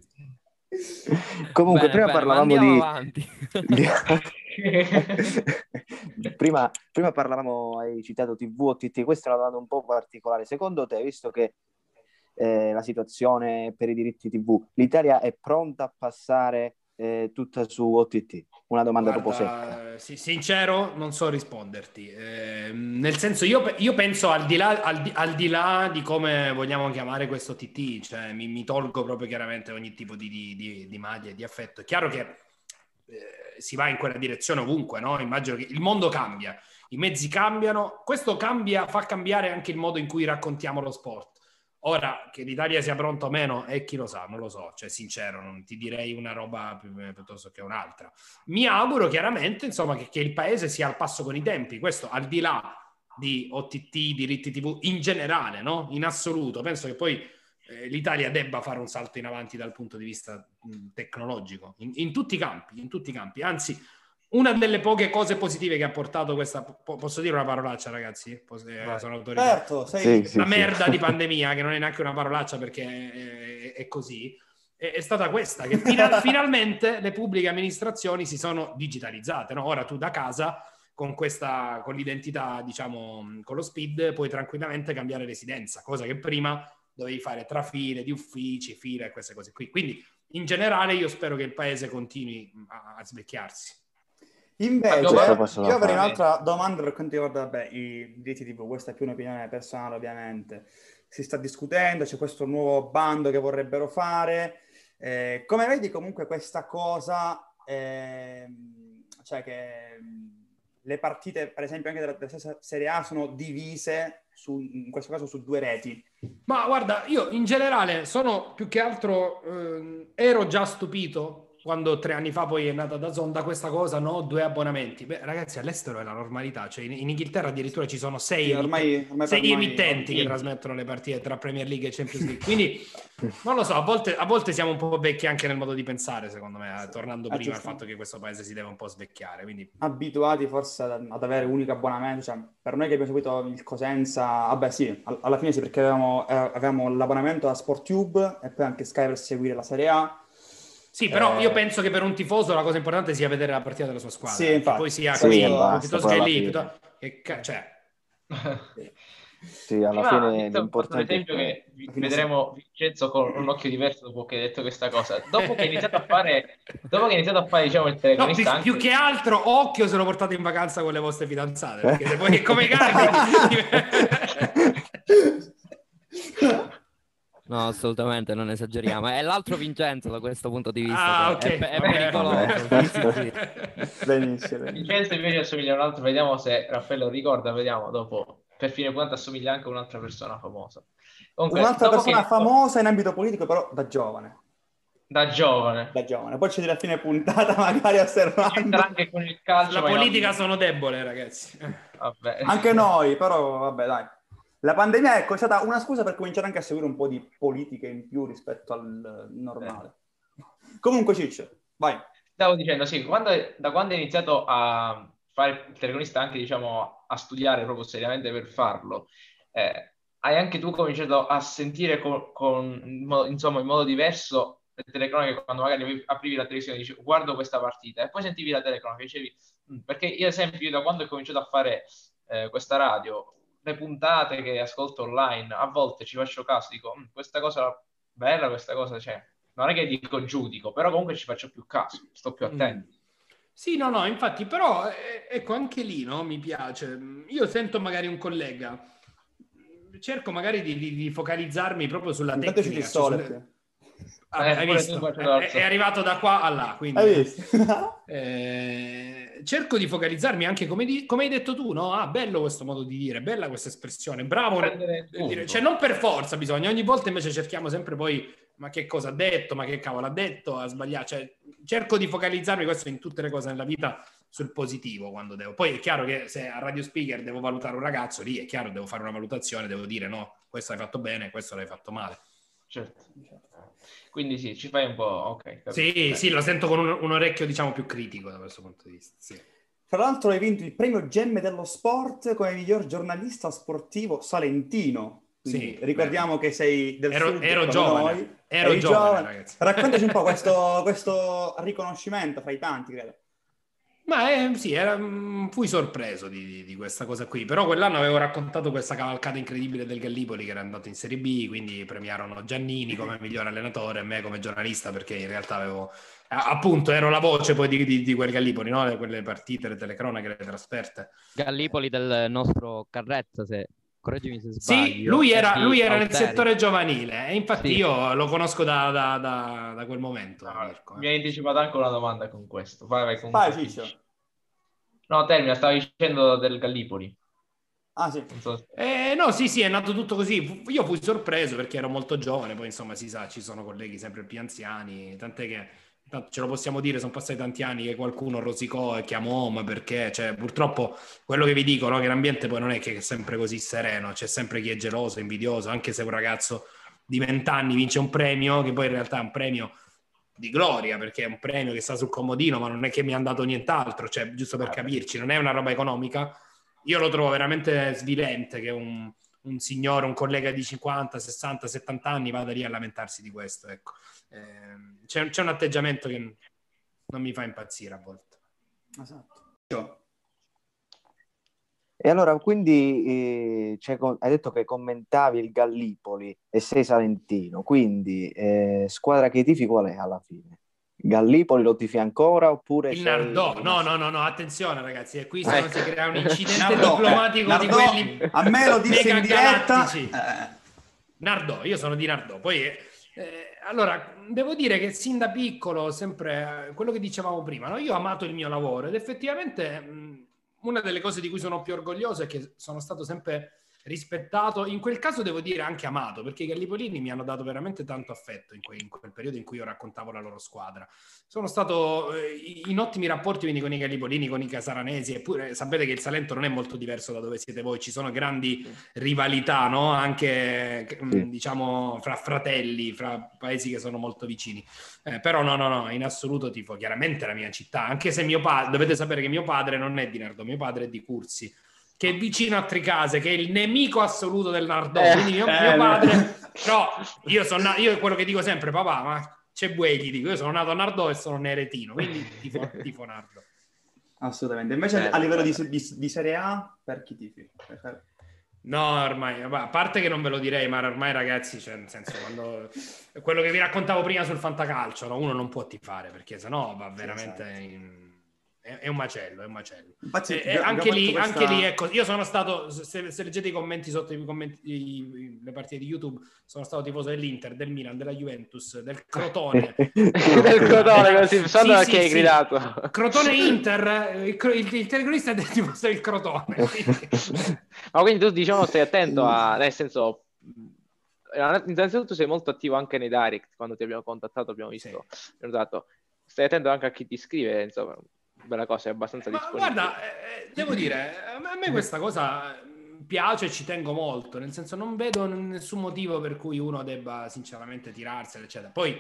Comunque, Bene, prima bene, parlavamo di... avanti. prima, prima parlavamo, hai citato TV o TT, questa è una domanda un po' particolare. Secondo te, visto che eh, la situazione per i diritti TV, l'Italia è pronta a passare eh, tutta su OTT? Una domanda Guarda, proprio secca. sì, sincero, non so risponderti. Eh, nel senso, io, io penso al di, là, al, di, al di là di come vogliamo chiamare questo TT, cioè mi, mi tolgo proprio chiaramente ogni tipo di, di, di, di maglia e di affetto. È chiaro che eh, si va in quella direzione ovunque, no? Immagino che il mondo cambia, i mezzi cambiano, questo cambia, fa cambiare anche il modo in cui raccontiamo lo sport. Ora, che l'Italia sia pronta o meno, e chi lo sa, non lo so, cioè sincero, non ti direi una roba pi- piuttosto che un'altra. Mi auguro chiaramente, insomma, che, che il paese sia al passo con i tempi, questo al di là di OTT, diritti TV in generale, no? In assoluto. Penso che poi eh, l'Italia debba fare un salto in avanti dal punto di vista mh, tecnologico, in, in tutti i campi, in tutti i campi. Anzi, una delle poche cose positive che ha portato questa... po- posso dire una parolaccia, ragazzi? Eh, sono autorizzato Certo, sei... Sì, sì, la sì. merda di pandemia, che non è neanche una parolaccia perché è, è così, è, è stata questa, che fina- finalmente le pubbliche amministrazioni si sono digitalizzate. no? Ora tu da casa, con, questa, con l'identità, diciamo, con lo speed, puoi tranquillamente cambiare residenza, cosa che prima dovevi fare tra file di uffici, file e queste cose qui. Quindi, in generale, io spero che il paese continui a, a svecchiarsi. Invece, io avrei un'altra domanda per quanto riguarda vabbè, i diritti TV. Questa è più un'opinione personale, ovviamente. Si sta discutendo, c'è questo nuovo bando che vorrebbero fare. Eh, come vedi comunque questa cosa, ehm, cioè che mh, le partite, per esempio anche della, della stessa Serie A, sono divise, su, in questo caso, su due reti. Ma guarda, io in generale sono più che altro, ehm, ero già stupito quando tre anni fa poi è nata da Zonda questa cosa, no? Due abbonamenti. Beh, ragazzi, all'estero è la normalità, cioè in, in Inghilterra addirittura ci sono sei, Sì, ormai, ormai sei emittenti che trasmettono le partite tra Premier League e Champions League. Quindi non lo so, a volte, a volte siamo un po' vecchi anche nel modo di pensare, secondo me, eh, tornando Ah, prima al giusto. fatto che questo paese si deve un po' svecchiare. Quindi abituati forse ad, ad avere un unico abbonamento, cioè per noi che abbiamo seguito il Cosenza, vabbè sì, all- alla fine sì perché avevamo, eh, avevamo l'abbonamento a SportTube e poi anche Sky per seguire la Serie A. Sì, però Eh, io penso che per un tifoso la cosa importante sia vedere la partita della sua squadra. Sì, infatti. poi sia Sì, così, e basta, poi che è alla lì, fine. piuttosto- che ca- cioè, Sì, alla Prima fine detto- fatto l'importante l'esempio che vedremo Vincenzo con un occhio diverso dopo che hai detto questa cosa. Dopo che hai iniziato a fare, dopo che hai iniziato a fare diciamo, il No, telecronista, più, anche- più che altro, occhio se lo portate in vacanza con le vostre fidanzate, perché se poi è come i cani... No, assolutamente, non esageriamo. È l'altro Vincenzo da questo punto di vista. ah, che ok. È, è Vabbè, pericoloso. sì, sì. Benissimo. Vincenzo invece assomiglia a un altro, vediamo se Raffaello ricorda, vediamo dopo. Per fine puntata assomiglia anche a un'altra persona famosa. Comunque, Un'altra persona che- famosa in ambito politico, però da giovane. Da giovane. Da giovane. Poi ci dirà a fine puntata, magari osservando. Anche con il calcio. La politica sono debole, ragazzi. Vabbè. Anche noi, però vabbè, dai. La pandemia ecco, è stata una scusa per cominciare anche a seguire un po' di politica in più rispetto al normale. Comunque, Ciccio, vai. Stavo dicendo, sì, quando, da quando hai iniziato a fare il telecronista, anche diciamo a studiare proprio seriamente per farlo, eh, hai anche tu cominciato a sentire con, con- in modo- insomma, in modo diverso le telecronache quando magari aprivi la televisione e dicevi guardo questa partita e poi sentivi la telecronaca e dicevi "Mm", perché io ad esempio io da quando ho cominciato a fare eh, questa radio le puntate che ascolto online a volte ci faccio caso dico "Mm, questa cosa bella questa cosa c'è non è che dico giudico però comunque ci faccio più caso sto più attento Sì, no, no, infatti, però eh, ecco anche lì no, mi piace. Io sento magari un collega, cerco magari di, di- di focalizzarmi proprio sulla Intanto tecnica. cioè sole. sulle- Ah, Eh, hai visto? È, l'orso. è arrivato da qua a là, quindi Hai visto? eh, cerco di focalizzarmi anche come, di- come hai detto tu, no? Ah, bello questo modo di dire, bella questa espressione, bravo. Dire-. Cioè, non per forza bisogna, ogni volta invece cerchiamo sempre poi, ma che cosa ha detto, ma che cavolo ha detto, ha sbagliato. Cioè, cerco di focalizzarmi, questo in tutte le cose nella vita, sul positivo quando devo. Poi è chiaro che se a radio speaker devo valutare un ragazzo, lì è chiaro, devo fare una valutazione, devo dire no, questo l'hai fatto bene, questo l'hai fatto male. Certo. Quindi sì, ci fai un po'... Ok, capito. Sì, Dai. sì, lo sento con un, un orecchio, diciamo, più critico da questo punto di vista. Sì. Tra l'altro hai vinto il premio Gemme dello Sport come miglior giornalista sportivo salentino. Quindi Sì, ricordiamo che sei del Ero- sud ero giovane, noi. ero giovane, ragazzi. Raccontaci un po' questo, questo riconoscimento fra i tanti, credo. Ma eh, sì, era- mm, fui sorpreso di, di- di questa cosa qui, però quell'anno avevo raccontato questa cavalcata incredibile del Gallipoli che era andato in Serie B, quindi premiarono Giannini come miglior allenatore e me come giornalista perché in realtà avevo, appunto, ero la voce poi di, di- quel Gallipoli, no? Le- quelle partite, le telecronache, le trasferte. Gallipoli del nostro Carrezza, se correggimi se Sì, sbaglio. lui era, di lui era nel settore giovanile e infatti Sì. io lo conosco da, da- da- da quel momento. No, Mirko, eh. mi hai anticipato anche una domanda con questo. Vai, vai, comunque Vai. Ciccio. No, termina, stavi dicendo del Gallipoli. Ah sì. So Eh, no, sì, sì, è nato tutto così. Io fui sorpreso perché ero molto giovane, poi insomma si sa, ci sono colleghi sempre più anziani, tant'è che ce lo possiamo dire, sono passati tanti anni che qualcuno rosicò e chiamò, ma perché? Cioè, purtroppo quello che vi dico, no, che l'ambiente poi non è che è sempre così sereno, c'è sempre chi è geloso, invidioso, anche se un ragazzo di vent'anni vince un premio, che poi in realtà è un premio di gloria, perché è un premio che sta sul comodino, ma non è che mi hanno dato nient'altro, cioè, giusto per capirci, non è una roba economica. Io lo trovo veramente svilente che un, un signore, un collega di 50, 60, 70 anni vada lì a lamentarsi di questo. Ecco. Ehm, c'è, c'è un atteggiamento che non mi fa impazzire a volte. Esatto. E allora, quindi eh, c'è co- hai detto che commentavi il Gallipoli e sei salentino, quindi eh, squadra che tifi qual è alla fine? Gallipoli lo tifi ancora oppure Il sei Nardò, no, rimasto- no, no, no, attenzione ragazzi, e qui se non si crea un incidente Nardò, diplomatico eh, di Nardò, quelli A me lo disse in diretta. eh, Nardò, io sono di Nardò. Poi, eh, eh, allora, devo dire che sin da piccolo, sempre quello che dicevamo prima, no? io ho amato il mio lavoro ed effettivamente mh, una delle cose di cui sono più orgoglioso è che sono stato sempre rispettato, in quel caso devo dire anche amato, perché i Gallipolini mi hanno dato veramente tanto affetto in, que- in quel periodo in cui io raccontavo la loro squadra. Sono stato eh, in ottimi rapporti quindi con i Gallipolini, con i Casaranesi, eppure sapete che il Salento non è molto diverso da dove siete voi, ci sono grandi rivalità, no? Anche mh, Sì. diciamo fra fratelli, fra paesi che sono molto vicini. Eh, però no, no, no, in assoluto tifo chiaramente la mia città, anche se mio padre, dovete sapere che mio padre non è di Nardò, mio padre è di Cursi, che è vicino a Tricase, che è il nemico assoluto del Nardò. Eh, Quindi mio, eh, mio no. padre, però io sono na- io è quello che dico sempre, papà, ma c'è buoi, gli dico, io sono nato a Nardò e sono neretino, quindi tifo, tifo Nardò. Assolutamente. Invece Eh, a livello di, di- di Serie A, per chi tifi? Per- No, ormai, a parte che non ve lo direi, ma ormai ragazzi, cioè, nel senso, quando quello che vi raccontavo prima sul fantacalcio, no? uno non può tifare perché sennò va veramente esatto. in- è, è un macello, è un macello. Infatti, E- e abbiamo anche, lì, questa- anche lì, ecco, io sono stato, se, se leggete i commenti sotto i commenti, i- le partite di YouTube, sono stato tifoso dell'Inter, del Milan, della Juventus, del Crotone. del Crotone, così, so Sì, da sì, che hai sì. gridato. Crotone Inter, il, il, il telecronista è del tifoso del Crotone. Ma quindi tu diciamo stai attento a, nel senso, innanzitutto sei molto attivo anche nei direct, quando ti abbiamo contattato abbiamo visto, notato. stai attento anche a chi ti scrive, insomma, bella cosa, è abbastanza Ma disponibile. guarda, eh, devo dire, a me- questa cosa piace e ci tengo molto, nel senso non vedo nessun motivo per cui uno debba sinceramente tirarsela, eccetera. Poi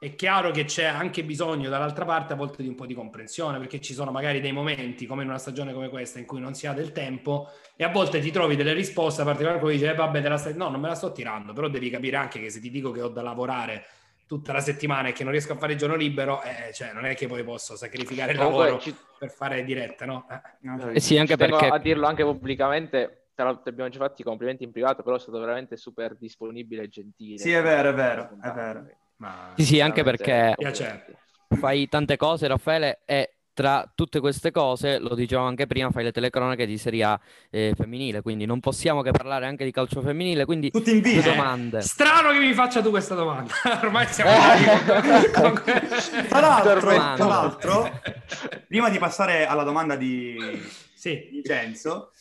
è chiaro che c'è anche bisogno dall'altra parte a volte di un po' di comprensione, perché ci sono magari dei momenti, come in una stagione come questa, in cui non si ha del tempo e a volte ti trovi delle risposte, a qualcuno che dice, eh, vabbè, te la stai... no, non me la sto tirando, però devi capire anche che se ti dico che ho da lavorare tutta la settimana e che non riesco a fare il giorno libero, eh, cioè non è che poi posso sacrificare il Comunque, lavoro ci- per fare dirette, no? Eh. No, Eh sì, anche ci perché a dirlo anche pubblicamente, te lo- ti abbiamo già fatto i complimenti in privato, però è stato veramente super disponibile e gentile. Sì, è vero, è vero, è vero. Ma Sì, sì, anche perché complimenti. fai tante cose, Raffaele, e tra tutte queste cose, lo dicevo anche prima, fai le telecronache di Serie A eh, femminile, quindi non possiamo che parlare anche di calcio femminile, quindi Tutti in due viso. domande. Strano che mi faccia tu questa domanda. Ormai siamo arrivati con- con- Tra l'altro, tra l'altro, prima di passare alla domanda di Sì. Vincenzo,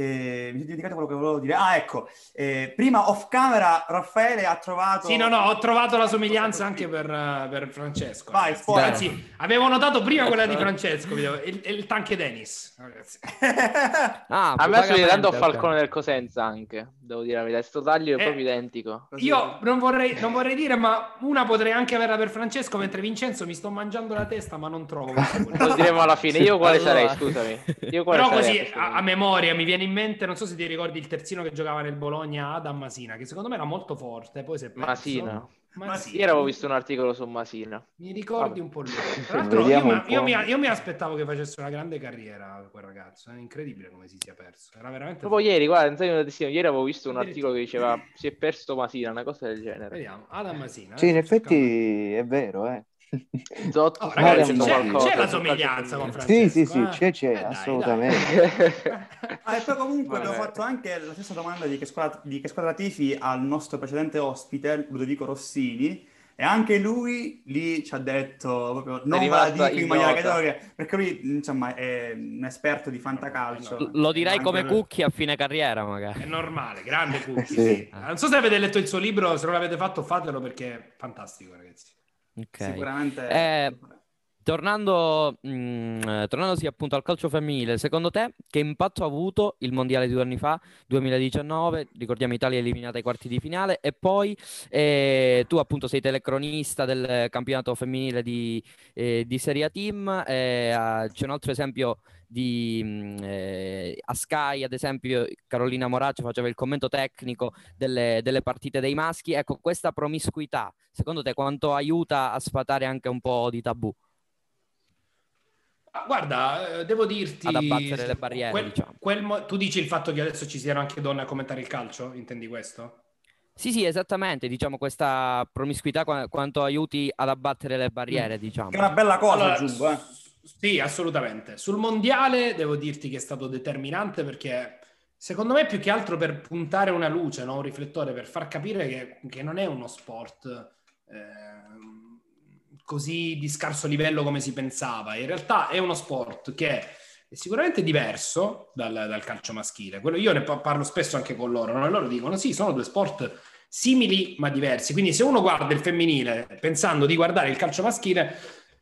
eh, mi sono dimenticato quello che volevo dire. Ah, ecco, eh, prima off camera Raffaele ha trovato... Sì, no, no, ho trovato la somiglianza anche per, eh, per Francesco. Vai, spoiler. Anzi, avevo notato prima quella di Francesco, vedevo, il, il tanche Dennis. ragazzi. Ah, A me assomiglia tanto a vagamente, ok. Falcone del Cosenza anche, devo dire la verità. Sto taglio è Eh, proprio identico. Così. Io non vorrei, non vorrei dire, ma una potrei anche averla per Francesco, mentre Vincenzo mi sto mangiando la testa, ma non trovo. Lo diremo alla fine. Io quale Allora- sarei, scusami? Io quale Però sarei così questo a, a memoria mi viene in mente, non so se ti ricordi il terzino che giocava nel Bologna, Adam Masina, che secondo me era molto forte, poi si è perso. Masina. Masina. Ieri avevo visto un articolo su Masina. Mi ricordi Vabbè. un po' lui. Tra l'altro, io, po'. io mi, io mi aspettavo che facesse una grande carriera quel ragazzo. È incredibile come si sia perso. Era veramente. Proprio ieri, guarda, ieri avevo visto un articolo che diceva si è perso Masina, una cosa del genere. Vediamo, Adam Masina. Sì, in adesso effetti è vero, eh. Zotto Oh, ragazzi, dicendo c'è, qualcosa c'è la somiglianza con Francesco. Sì, sì, sì, eh? c'è, c'è, Eh, dai, assolutamente. femminile. Ah, e poi comunque Vabbè. abbiamo fatto anche la stessa domanda di che squadra, di che squadra tifi al nostro precedente ospite, Ludovico Rossini, e anche lui lì ci ha detto proprio non ve la rimasta dico in maniera ignota. categorica, perché lui insomma è un esperto di fantacalcio. L- Lo direi come lui. Cucchi a fine carriera, magari. È normale, grande Cucchi. Sì. sì. Non so se avete letto il suo libro, se non l'avete fatto fatelo perché è fantastico, ragazzi. Ok. Sicuramente. Eh, Tornando, mh, eh, tornandosi appunto al calcio femminile, secondo te che impatto ha avuto il mondiale di due anni fa, 2019? Ricordiamo Italia eliminata ai quarti di finale e poi eh, tu appunto sei telecronista del campionato femminile di, eh, di Serie A Team, eh, c'è un altro esempio di, mh, eh, a Sky, ad esempio Carolina Moraccio faceva il commento tecnico delle, delle partite dei maschi, ecco questa promiscuità, secondo te quanto aiuta a sfatare anche un po' di tabù? Ah, Guarda, eh, devo dirti... Ad abbattere le barriere, quel- diciamo. quel mo- tu dici il fatto che adesso ci siano anche donne a commentare il calcio? Intendi questo? Sì, sì, esattamente, diciamo questa promiscuità qua- quanto aiuti ad abbattere le barriere, diciamo. Che è una bella cosa, Allora, aggiungo. Eh. s- Sì, assolutamente. Sul mondiale devo dirti che è stato determinante perché secondo me più che altro per puntare una luce, no? un riflettore, per far capire che, che non è uno sport ehm, così di scarso livello come si pensava. In realtà è uno sport che è sicuramente diverso dal, dal calcio maschile. Quello io ne pa- parlo spesso anche con loro, no? Loro dicono sì, sono due sport simili ma diversi. Quindi se uno guarda il femminile pensando di guardare il calcio maschile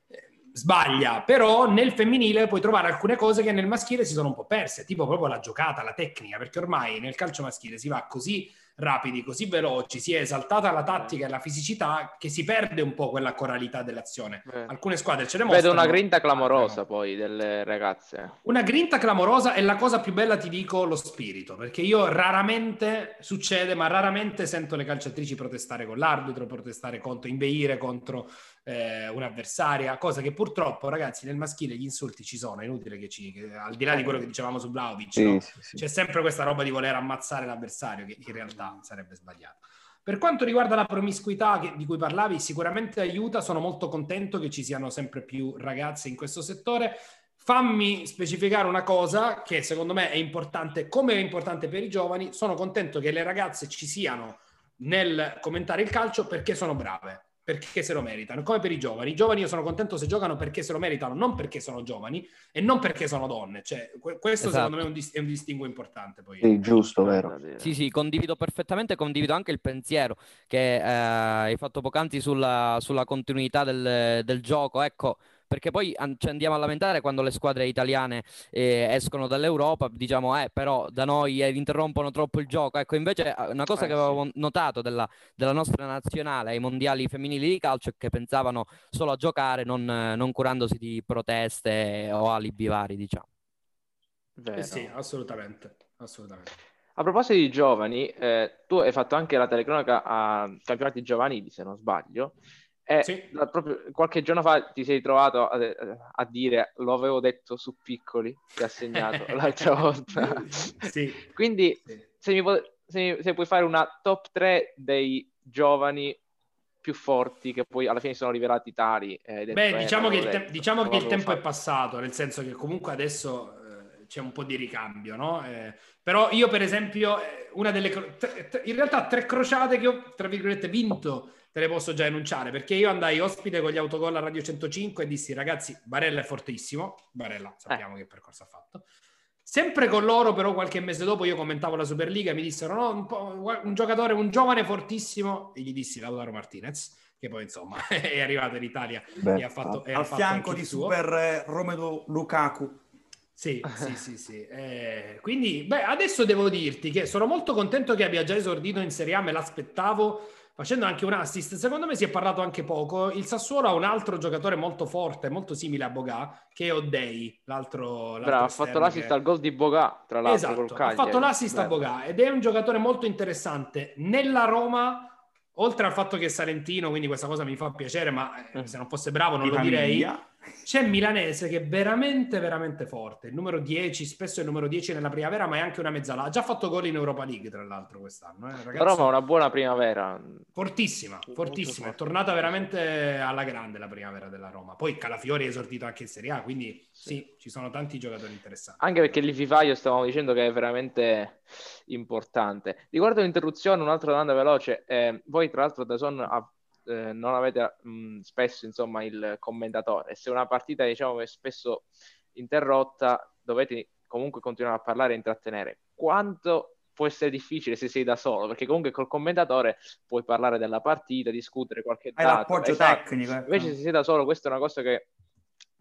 eh, sbaglia, però nel femminile puoi trovare alcune cose che nel maschile si sono un po' perse, tipo proprio la giocata, la tecnica, perché ormai nel calcio maschile si va così rapidi, così veloci, si è esaltata la tattica e la fisicità che si perde un po' quella coralità dell'azione. Eh. Alcune squadre ce ne mostrano. Vedo una grinta clamorosa poi delle ragazze. Una grinta clamorosa e la cosa più bella ti dico lo spirito, perché io raramente succede, ma raramente sento le calciatrici protestare con l'arbitro, protestare contro, inveire contro eh, un'avversaria, cosa che purtroppo ragazzi nel maschile gli insulti ci sono, è inutile che ci, che- al di là di quello che dicevamo su Vlaovic, Sì, no? sì, sì. c'è sempre questa roba di voler ammazzare l'avversario che in realtà sarebbe sbagliato. Per quanto riguarda la promiscuità che- di cui parlavi, sicuramente aiuta, sono molto contento che ci siano sempre più ragazze in questo settore. Fammi specificare una cosa che secondo me è importante, come è importante per i giovani, sono contento che le ragazze ci siano nel commentare il calcio perché sono brave, perché se lo meritano, come per i giovani. I giovani io sono contento se giocano perché se lo meritano, non perché sono giovani e non perché sono donne. Cioè, que- questo Esatto. secondo me è un, dis- è un distinguo importante. Poi. Sì, giusto, vero. Sì, sì, condivido perfettamente, condivido anche il pensiero che eh, hai fatto poc'anzi sulla, sulla continuità del, del gioco, ecco, perché poi an- ci andiamo a lamentare quando le squadre italiane eh, escono dall'Europa, diciamo, eh, però da noi eh, interrompono troppo il gioco, ecco, invece eh, una cosa Eh, che avevo notato della, della nostra nazionale ai mondiali femminili di calcio è che pensavano solo a giocare, non, non curandosi di proteste o alibi vari, diciamo. Vero. Eh sì, assolutamente, assolutamente. A proposito di giovani, eh, tu hai fatto anche la telecronaca a campionati giovanili, se non sbaglio. E Sì. la- proprio qualche giorno fa ti sei trovato a, a dire lo avevo detto su piccoli che ha segnato l'altra volta. Sì, Quindi sì. se, mi pu- se, se puoi fare una top 3 dei giovani più forti che poi alla fine sono rivelati tali. è Beh, vero, diciamo che, il, te- diciamo che il tempo è fatto. passato, nel senso che comunque adesso eh, c'è un po' di ricambio, no? Eh, però io, per esempio, eh, una delle... cro- tre- tre- in realtà tre crociate che ho, tra virgolette, vinto, te le posso già enunciare, perché io andai ospite con gli autogol a Radio 105 e dissi, ragazzi, Barella è fortissimo, Barella sappiamo che percorso ha fatto. Sempre con loro, però, qualche mese dopo io commentavo la Superliga e mi dissero: no, un, un giocatore, un giovane fortissimo. E gli dissi Lautaro Martinez, che poi insomma è arrivato in Italia Beh, e ha fatto, e Al fatto fianco di il suo. Super eh, Romelu Lukaku. Sì, sì, sì, sì. Eh, quindi, beh, adesso devo dirti che sono molto contento che abbia già esordito in Serie A, me l'aspettavo facendo anche un assist. Secondo me si è parlato anche poco. Il Sassuolo ha un altro giocatore molto forte, molto simile a Bogà, che è Oddei, l'altro, l'altro Bravo, ha fatto l'assist che- al gol di Boga, tra l'altro, Esatto, col ha fatto l'assist a Bello. Bogà ed è un giocatore molto interessante. Nella Roma, oltre al fatto che è salentino, quindi questa cosa mi fa piacere, ma eh, Mm. se non fosse bravo non Di lo direi. C'è Milanese che è veramente, veramente forte. Il numero 10, spesso è il numero 10 nella primavera, ma è anche una mezzala. Ha già fatto gol in Europa League, tra l'altro, quest'anno. Eh? Roma ha una buona primavera. Fortissima, fortissima. È tornata veramente alla grande la primavera della Roma. Poi Calafiori è esordito anche in Serie A, quindi sì, ci sono tanti giocatori interessanti. Anche perché lì Vivaio stavamo dicendo che è veramente importante. Riguardo l'interruzione, un'altra domanda veloce. Eh, voi, tra l'altro, da Son eh, non avete mh, spesso insomma il commentatore. Se una partita diciamo è spesso interrotta, dovete comunque continuare a parlare e intrattenere. Quanto può essere difficile se sei da solo? Perché comunque col commentatore puoi parlare della partita, discutere qualche Hai dato. l'appoggio Esatto. tecnico. ecco. Invece se sei da solo, questa è una cosa che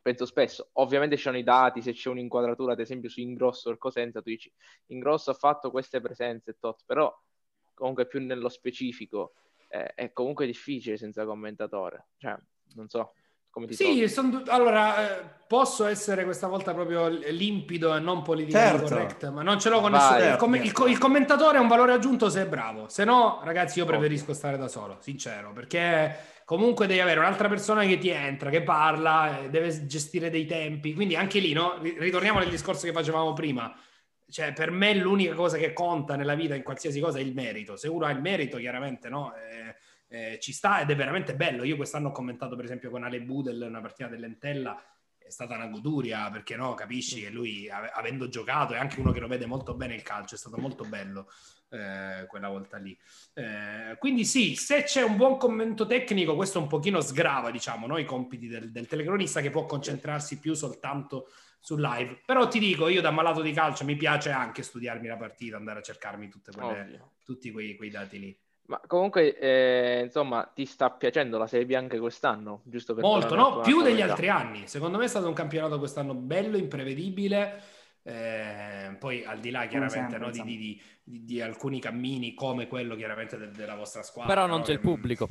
penso spesso. Ovviamente ci sono i dati, se c'è un'inquadratura, ad esempio su Ingrosso o Cosenza, tu dici Ingrosso ha fatto queste presenze, tot, però comunque più nello specifico eh, è comunque difficile senza commentatore. Cioè, non so come ti. Sì, son du- allora eh, posso essere questa volta proprio limpido e non politically Certo. correct, ma non ce l'ho con Vai. nessuno. Il, Certo, com- il co- il commentatore è un valore aggiunto se è bravo, se no, ragazzi, io preferisco stare da solo, sincero, perché comunque devi avere un'altra persona che ti entra, che parla, eh, deve gestire dei tempi. Quindi anche lì, no? Ri- Ritorniamo al discorso che facevamo prima. Cioè, per me l'unica cosa che conta nella vita, in qualsiasi cosa, è il merito. Se uno ha il merito, chiaramente, no? Eh, eh, ci sta ed è veramente bello. Io quest'anno ho commentato, per esempio, con Ale Budel una partita dell'Entella. È stata una goduria perché no, capisci che lui, ave- avendo giocato, è anche uno che lo vede molto bene il calcio. È stato molto bello eh, quella volta lì. Eh, quindi, sì, se c'è un buon commento tecnico, questo un pochino sgrava, diciamo, no, i compiti del, del telecronista che può concentrarsi più soltanto sul live. Però ti dico, io da malato di calcio mi piace anche studiarmi la partita, andare a cercarmi tutte quelle, tutti quei, quei dati lì. Ma comunque, eh, insomma, ti sta piacendo la Serie B anche quest'anno? Giusto per Molto, no? Più degli altri anni. Secondo me è stato un campionato quest'anno bello, imprevedibile. Eh, poi al di là chiaramente no, di, di- di- di alcuni cammini come quello chiaramente de- della vostra squadra. Però non no, c'è il che- pubblico.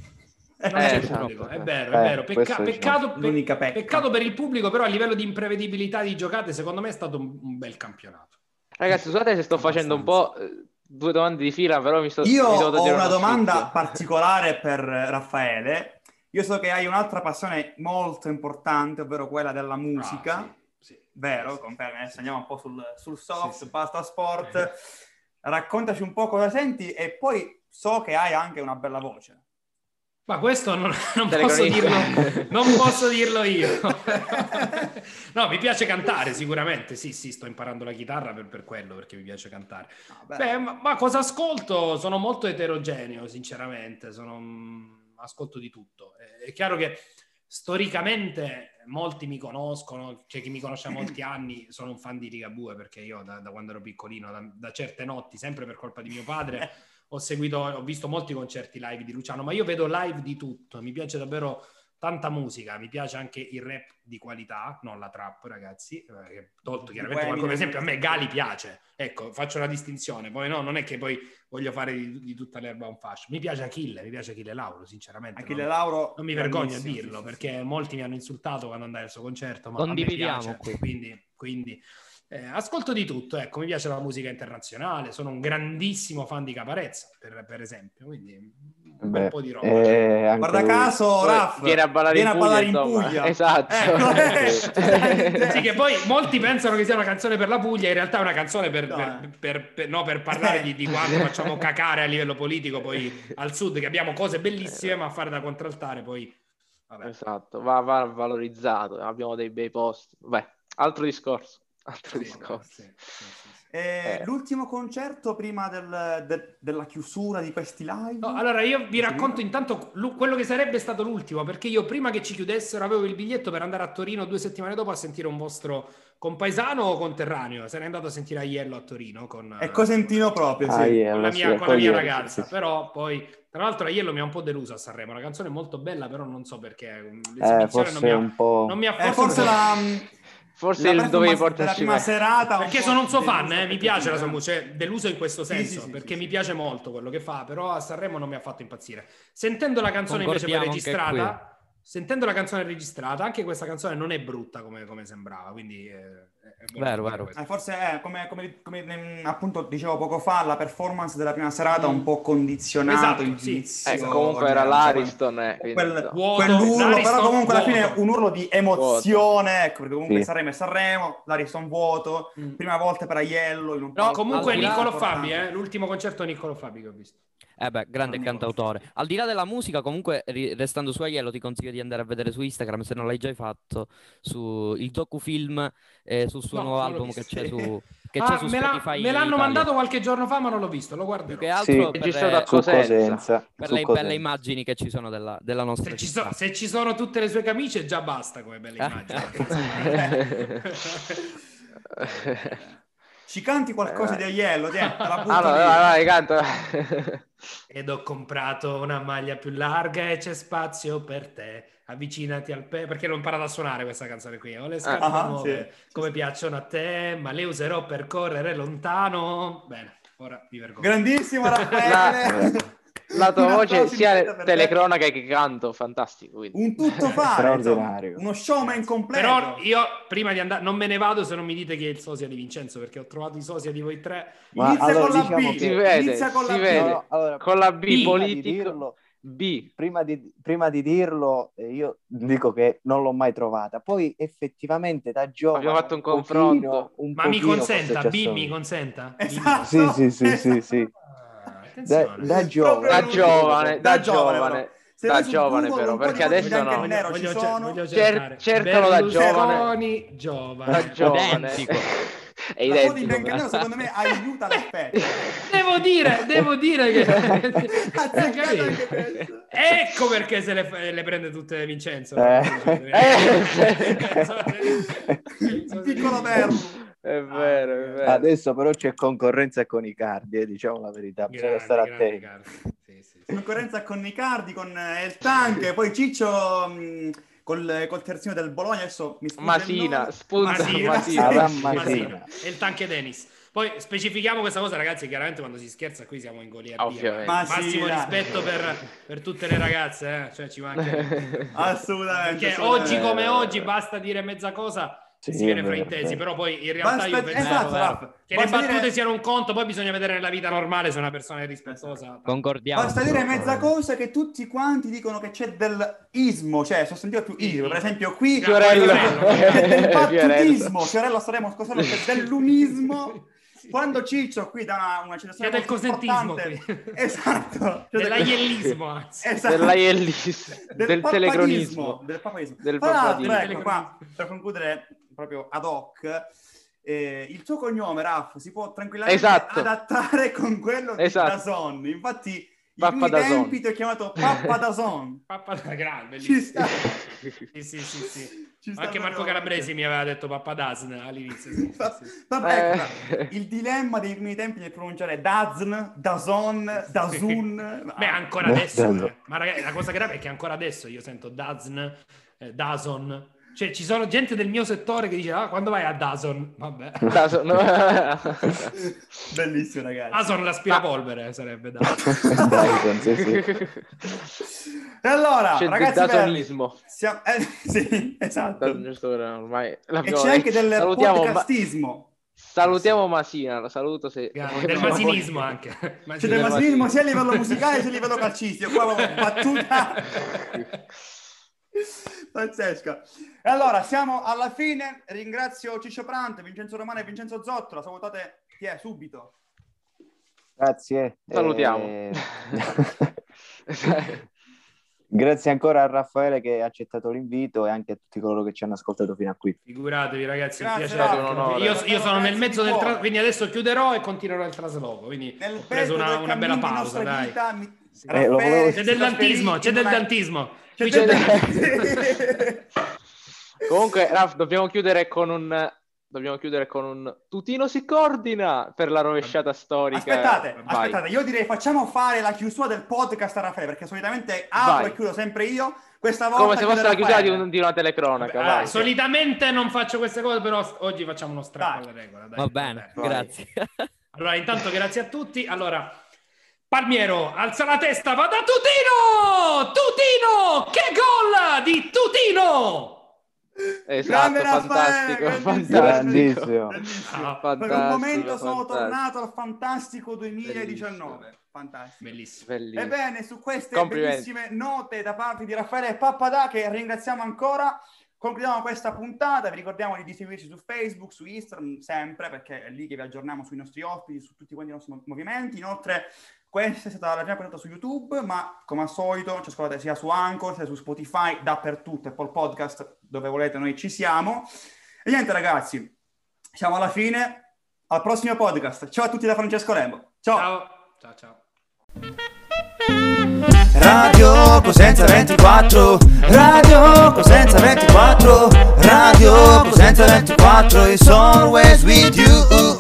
Eh, esatto. è vero, Eh, è vero. Pecca- peccato, pe- peccato per il pubblico, però a livello di imprevedibilità di giocate, secondo me è stato un, un bel campionato. Ragazzi, scusate se sto facendo un po' eh, due domande di fila, però mi sto Io mi ho una uno domanda sfizio. particolare per Raffaele. Io so che hai un'altra passione molto importante, ovvero quella della musica. Ah, sì, sì. Vero, Sì, confermi. Adesso andiamo un po' sul, sul soft, Sì, sì. basta sport. Raccontaci un po' cosa senti e poi so che hai anche una bella voce. Ma questo non, non posso dirlo, non posso dirlo io. no, mi piace cantare sicuramente. Sì, sì, sto imparando la chitarra per, per quello, perché mi piace cantare. No, beh, ma, ma cosa ascolto? Sono molto eterogeneo, sinceramente. Sono, mm, ascolto di tutto. È, è chiaro che storicamente molti mi conoscono, c'è chi mi conosce da molti anni, sono un fan di Ligabue perché io da, da quando ero piccolino, da, da certe notti, sempre per colpa di mio padre, ho seguito, ho visto molti concerti live di Luciano, ma io vedo live di tutto, mi piace davvero tanta musica, mi piace anche il rap di qualità, non la trap, ragazzi, eh, tolto chiaramente qualcosa, per esempio a me Gali piace, ecco, faccio la distinzione, poi no, non è che poi voglio fare di, di tutta l'erba un fascio, mi piace Achille, mi piace Achille Lauro, sinceramente. Achille non- Lauro. non mi vergogno a dirlo sì, sì, perché molti mi hanno insultato quando andai al suo concerto, ma a me Condividiamo piace, qui. quindi, quindi eh, ascolto di tutto, ecco, mi piace la musica internazionale, sono un grandissimo fan di Caparezza, per, per esempio, quindi un bel Beh, po' di roba. eh, anche Guarda lui. caso, Raff, viene a ballare viene in a ballare Puglia, in. Puglia. Esatto. Eh, ecco, eh. Sì, che poi molti pensano che sia una canzone per la Puglia, in realtà è una canzone per, No. per- per- per- no, per parlare di, di quanto facciamo cacare a livello politico poi al sud, che abbiamo cose bellissime, ma a fare da contraltare poi... Vabbè. Esatto, va, va valorizzato, abbiamo dei bei post. Beh, altro discorso, altro Sì, discorso. sì, sì, sì. Eh, Eh. L'ultimo concerto prima del- de- della chiusura di questi live? No, allora io vi racconto intanto quello che sarebbe stato l'ultimo, perché io prima che ci chiudessero avevo il biglietto per andare a Torino due settimane dopo a sentire un vostro compaesano o conterraneo. Se n'è andato a sentire Aiello a Torino con, È Cosentino proprio, sì. Ah, yeah, con la sì, mia, con la mia ragazza, sì, sì. però poi tra l'altro Aiello mi ha un po' deluso a Sanremo, la canzone è molto bella, però non so perché Eh, l'esibizione forse non mi ha, un po'... non mi ha Eh, forse, forse un po'- la... Forse la dovevi portarci prima me. serata Perché sono un suo fan, eh, mi piace la sua musica, cioè, deluso in questo senso, sì, sì, perché sì, mi sì. piace molto quello che fa, però a Sanremo non mi ha fatto impazzire. Sentendo la canzone invece poi registrata, sentendo la canzone registrata, anche questa canzone non è brutta come, come sembrava, quindi... eh, è Vero, vero. Eh, forse è come, come- come, mm, appunto dicevo poco fa, la performance della prima serata Mm. un po' condizionato Esatto, il sì. giudizio. Eh, comunque era cioè, l'Ariston. eh, Quel. Vuoto, quell'urlo, però comunque alla fine vuoto. un urlo di emozione, ecco, perché comunque Sì. Sanremo è Sanremo, l'Ariston vuoto, Mm. prima volta per Aiello in un No, comunque Niccolo. Fabi, eh, l'ultimo concerto di Niccolo Fabi che ho visto. Eh beh, grande cantautore. Al di là della musica, comunque, ri- restando su Aiello, ti consiglio di andare a vedere su Instagram, se non l'hai già fatto, su il docufilm eh, sul suo No, nuovo album che c'è su, che Ah, c'è su me, Spotify me l'hanno Italia. mandato qualche giorno fa, ma non l'ho visto, lo Più guarderò. che altro per, Registrato a le- su Cosenza. Per le belle immagini che ci sono della, della nostra Se ci, so- se ci sono tutte le sue camicie, già basta come belle immagini. Ci canti qualcosa Eh. di Aiello, la allora, vai, vai, canta. Ed ho comprato una maglia più larga e c'è spazio per te. Avvicinati al pe... perché l'ho imparata a suonare questa canzone qui. Ho le scarpe Ah, nuove sì. come piacciono a te, ma le userò per correre lontano. Bene, ora mi vergogno. Grandissimo Raffaele! La tua voce sia telecronaca che canto, fantastico. quindi. Un tuttofare, Straordinario. insomma, uno showman completo. Però io prima di andare non me ne vado se non mi dite che è il sosia di Vincenzo perché ho trovato i sosia di voi tre. Ma Inizia allora con la diciamo B, che- Si vede, inizia con la si B. vede. No, allora, Con la B, B, prima di politico. dirlo, B. prima di, prima di dirlo, eh, io dico che non l'ho mai trovata. Poi effettivamente da giovane Abbiamo fatto un pochino- confronto. un Ma mi pochino consenta, B mi consenta. Esatto. Sì, sì, sì, sì, sì. Da, da giovane. Da giovane, da giovane, giovane. Da giovane Google, però, perché adesso no. nero ci Voglio, cer- sono. voglio Cer- cercalo da Berlusconi, giovane. Da giovane. Identico. È La identico. bianco e nero secondo me aiuta l'effetto. Devo dire, devo dire che... Ecco perché se le, le prende tutte Vincenzo. Eh. Un piccolo verbo. È vero, è vero. Adesso però c'è concorrenza con i cardi, eh, diciamo la verità, bisogna stare attenti. Sì, sì, sì. Concorrenza con Nicardi, con eh, il Tank, poi Ciccio mh, col, col terzino del Bologna, adesso mi sfugge Masina, spunta Masina, Masina. Masina. Masina. E il tanche Dennis. Poi specifichiamo questa cosa, ragazzi. Chiaramente quando si scherza qui siamo in sì, Massimo rispetto per, per tutte le ragazze, eh. cioè ci manca. Assolutamente. Perché assolutamente. oggi come oggi basta dire mezza cosa Sì, si viene fraintesi, però poi in realtà Basta- io penso esatto, vero, che le Basta battute dire- siano un conto, poi bisogna vedere nella vita normale se una persona è rispettosa. Concordiamo. Basta dire mezza cosa che tutti quanti dicono che c'è del ismo, cioè sostantivo più ismo. Per esempio qui Fiorello. c'è del battutismo, Fiorello saremo scusate, c'è dell'unismo. Quando Ciccio qui dà una, una citazione del cosentismo. Esatto. Del- Dell'aiellismo, anzi. Esatto. Dell'aiellis, del, papadismo, telecronismo. Del papadismo. Del l'altro, papadismo. ecco qua, per concludere proprio ad hoc, eh, il tuo cognome, Raff, si può tranquillamente Esatto. adattare con quello di Esatto. Dazon. Infatti, in Pappa Dazon. tempi ti ho chiamato Pappa Dazon. Pappa da grande, Ci sta. Sì, sì, sì, sì. Anche Marco Calabresi mi aveva detto Pappa Dasn all'inizio. Sì. Vabbè, Eh. il dilemma dei primi tempi nel pronunciare Dazn, Dazon, Dazun. Beh, ancora Beh, adesso, eh. ma ragazzi, la cosa grave è che ancora adesso io sento Dazn, eh, Dazon. Cioè, ci sono gente del mio settore che dice, ah, quando vai a Dazon? Vabbè. Daso- no. Bellissimo, ragazzi. Dazon l'aspirapolvere sarebbe Dazon. Dyson, sì, sì. E allora, C'è ragazzi belli, dasonismo. siamo... eh, sì, esatto. Giusto che ormai E c'è anche del salutiamo, ma- podcastismo. salutiamo Masina, lo saluto se Del masinismo anche. C'è del masinismo sia a livello musicale sia a livello calcistico. Qua battuta. Pazzesca. E allora, siamo alla fine. Ringrazio Ciccio Prante, Vincenzo Romano e Vincenzo Zotto. La salutate chi è subito. Grazie. Salutiamo. Eh, Grazie ancora a Raffaele che ha accettato l'invito e anche a tutti coloro che ci hanno ascoltato fino a qui. Figuratevi ragazzi, è un Grazie. Io, io sono nel mezzo del cuore. tra- quindi adesso chiuderò e continuerò il trasloco. Quindi Nel ho preso una, una bella pausa, dai. vita, mi- Eh, lo Raffaele C'è del dantismo, c'è del dantismo. Del c'è Comunque, Raf, dobbiamo chiudere con un. Dobbiamo chiudere con un tutino si coordina per la rovesciata storica. Aspettate, Vai. aspettate, io direi facciamo fare la chiusura del podcast a Raffaele perché solitamente apro Vai. e chiudo sempre io. Questa volta Come se fosse la chiusura di, un- di una telecronaca. Allora, vai. solitamente non faccio queste cose, però oggi facciamo uno strappo Dai. alle regole. dai. Va bene, Vai. grazie. Allora, intanto grazie a tutti. Allora, Palmiero, alza la testa, va da Tutino! Tutino! Che gol di Tutino! Esatto, Grande Raffaele, fantastico, grandissimo. fantastico. Grandissimo. Ah, per un fantastico, momento sono fantastico. tornato al fantastico 2019. Fantastico. Bellissimo. Bellissimo. Ebbene, su queste bellissime note da parte di Raffaele Pappadà, che ringraziamo ancora, concludiamo questa puntata. Vi ricordiamo di seguirci su Facebook, su Instagram, sempre, perché è lì che vi aggiorniamo sui nostri ospiti, su tutti quanti i nostri movimenti. Inoltre, questa è stata la prima puntata su YouTube, ma come al solito ci ascoltate sia su Anchor, sia su Spotify, dappertutto, Apple Podcast, dove volete noi ci siamo. E niente ragazzi, siamo alla fine. Al prossimo podcast. Ciao a tutti da Francesco Rembo. Ciao. Ciao, ciao, ciao. Radio Cosenza 24 Radio Cosenza 24 Radio Cosenza 24 is always with you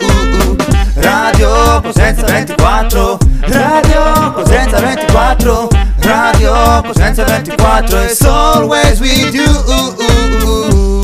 Radio Cosenza 24 Radio Cosenza 24 Radio Cosenza 24 is always with you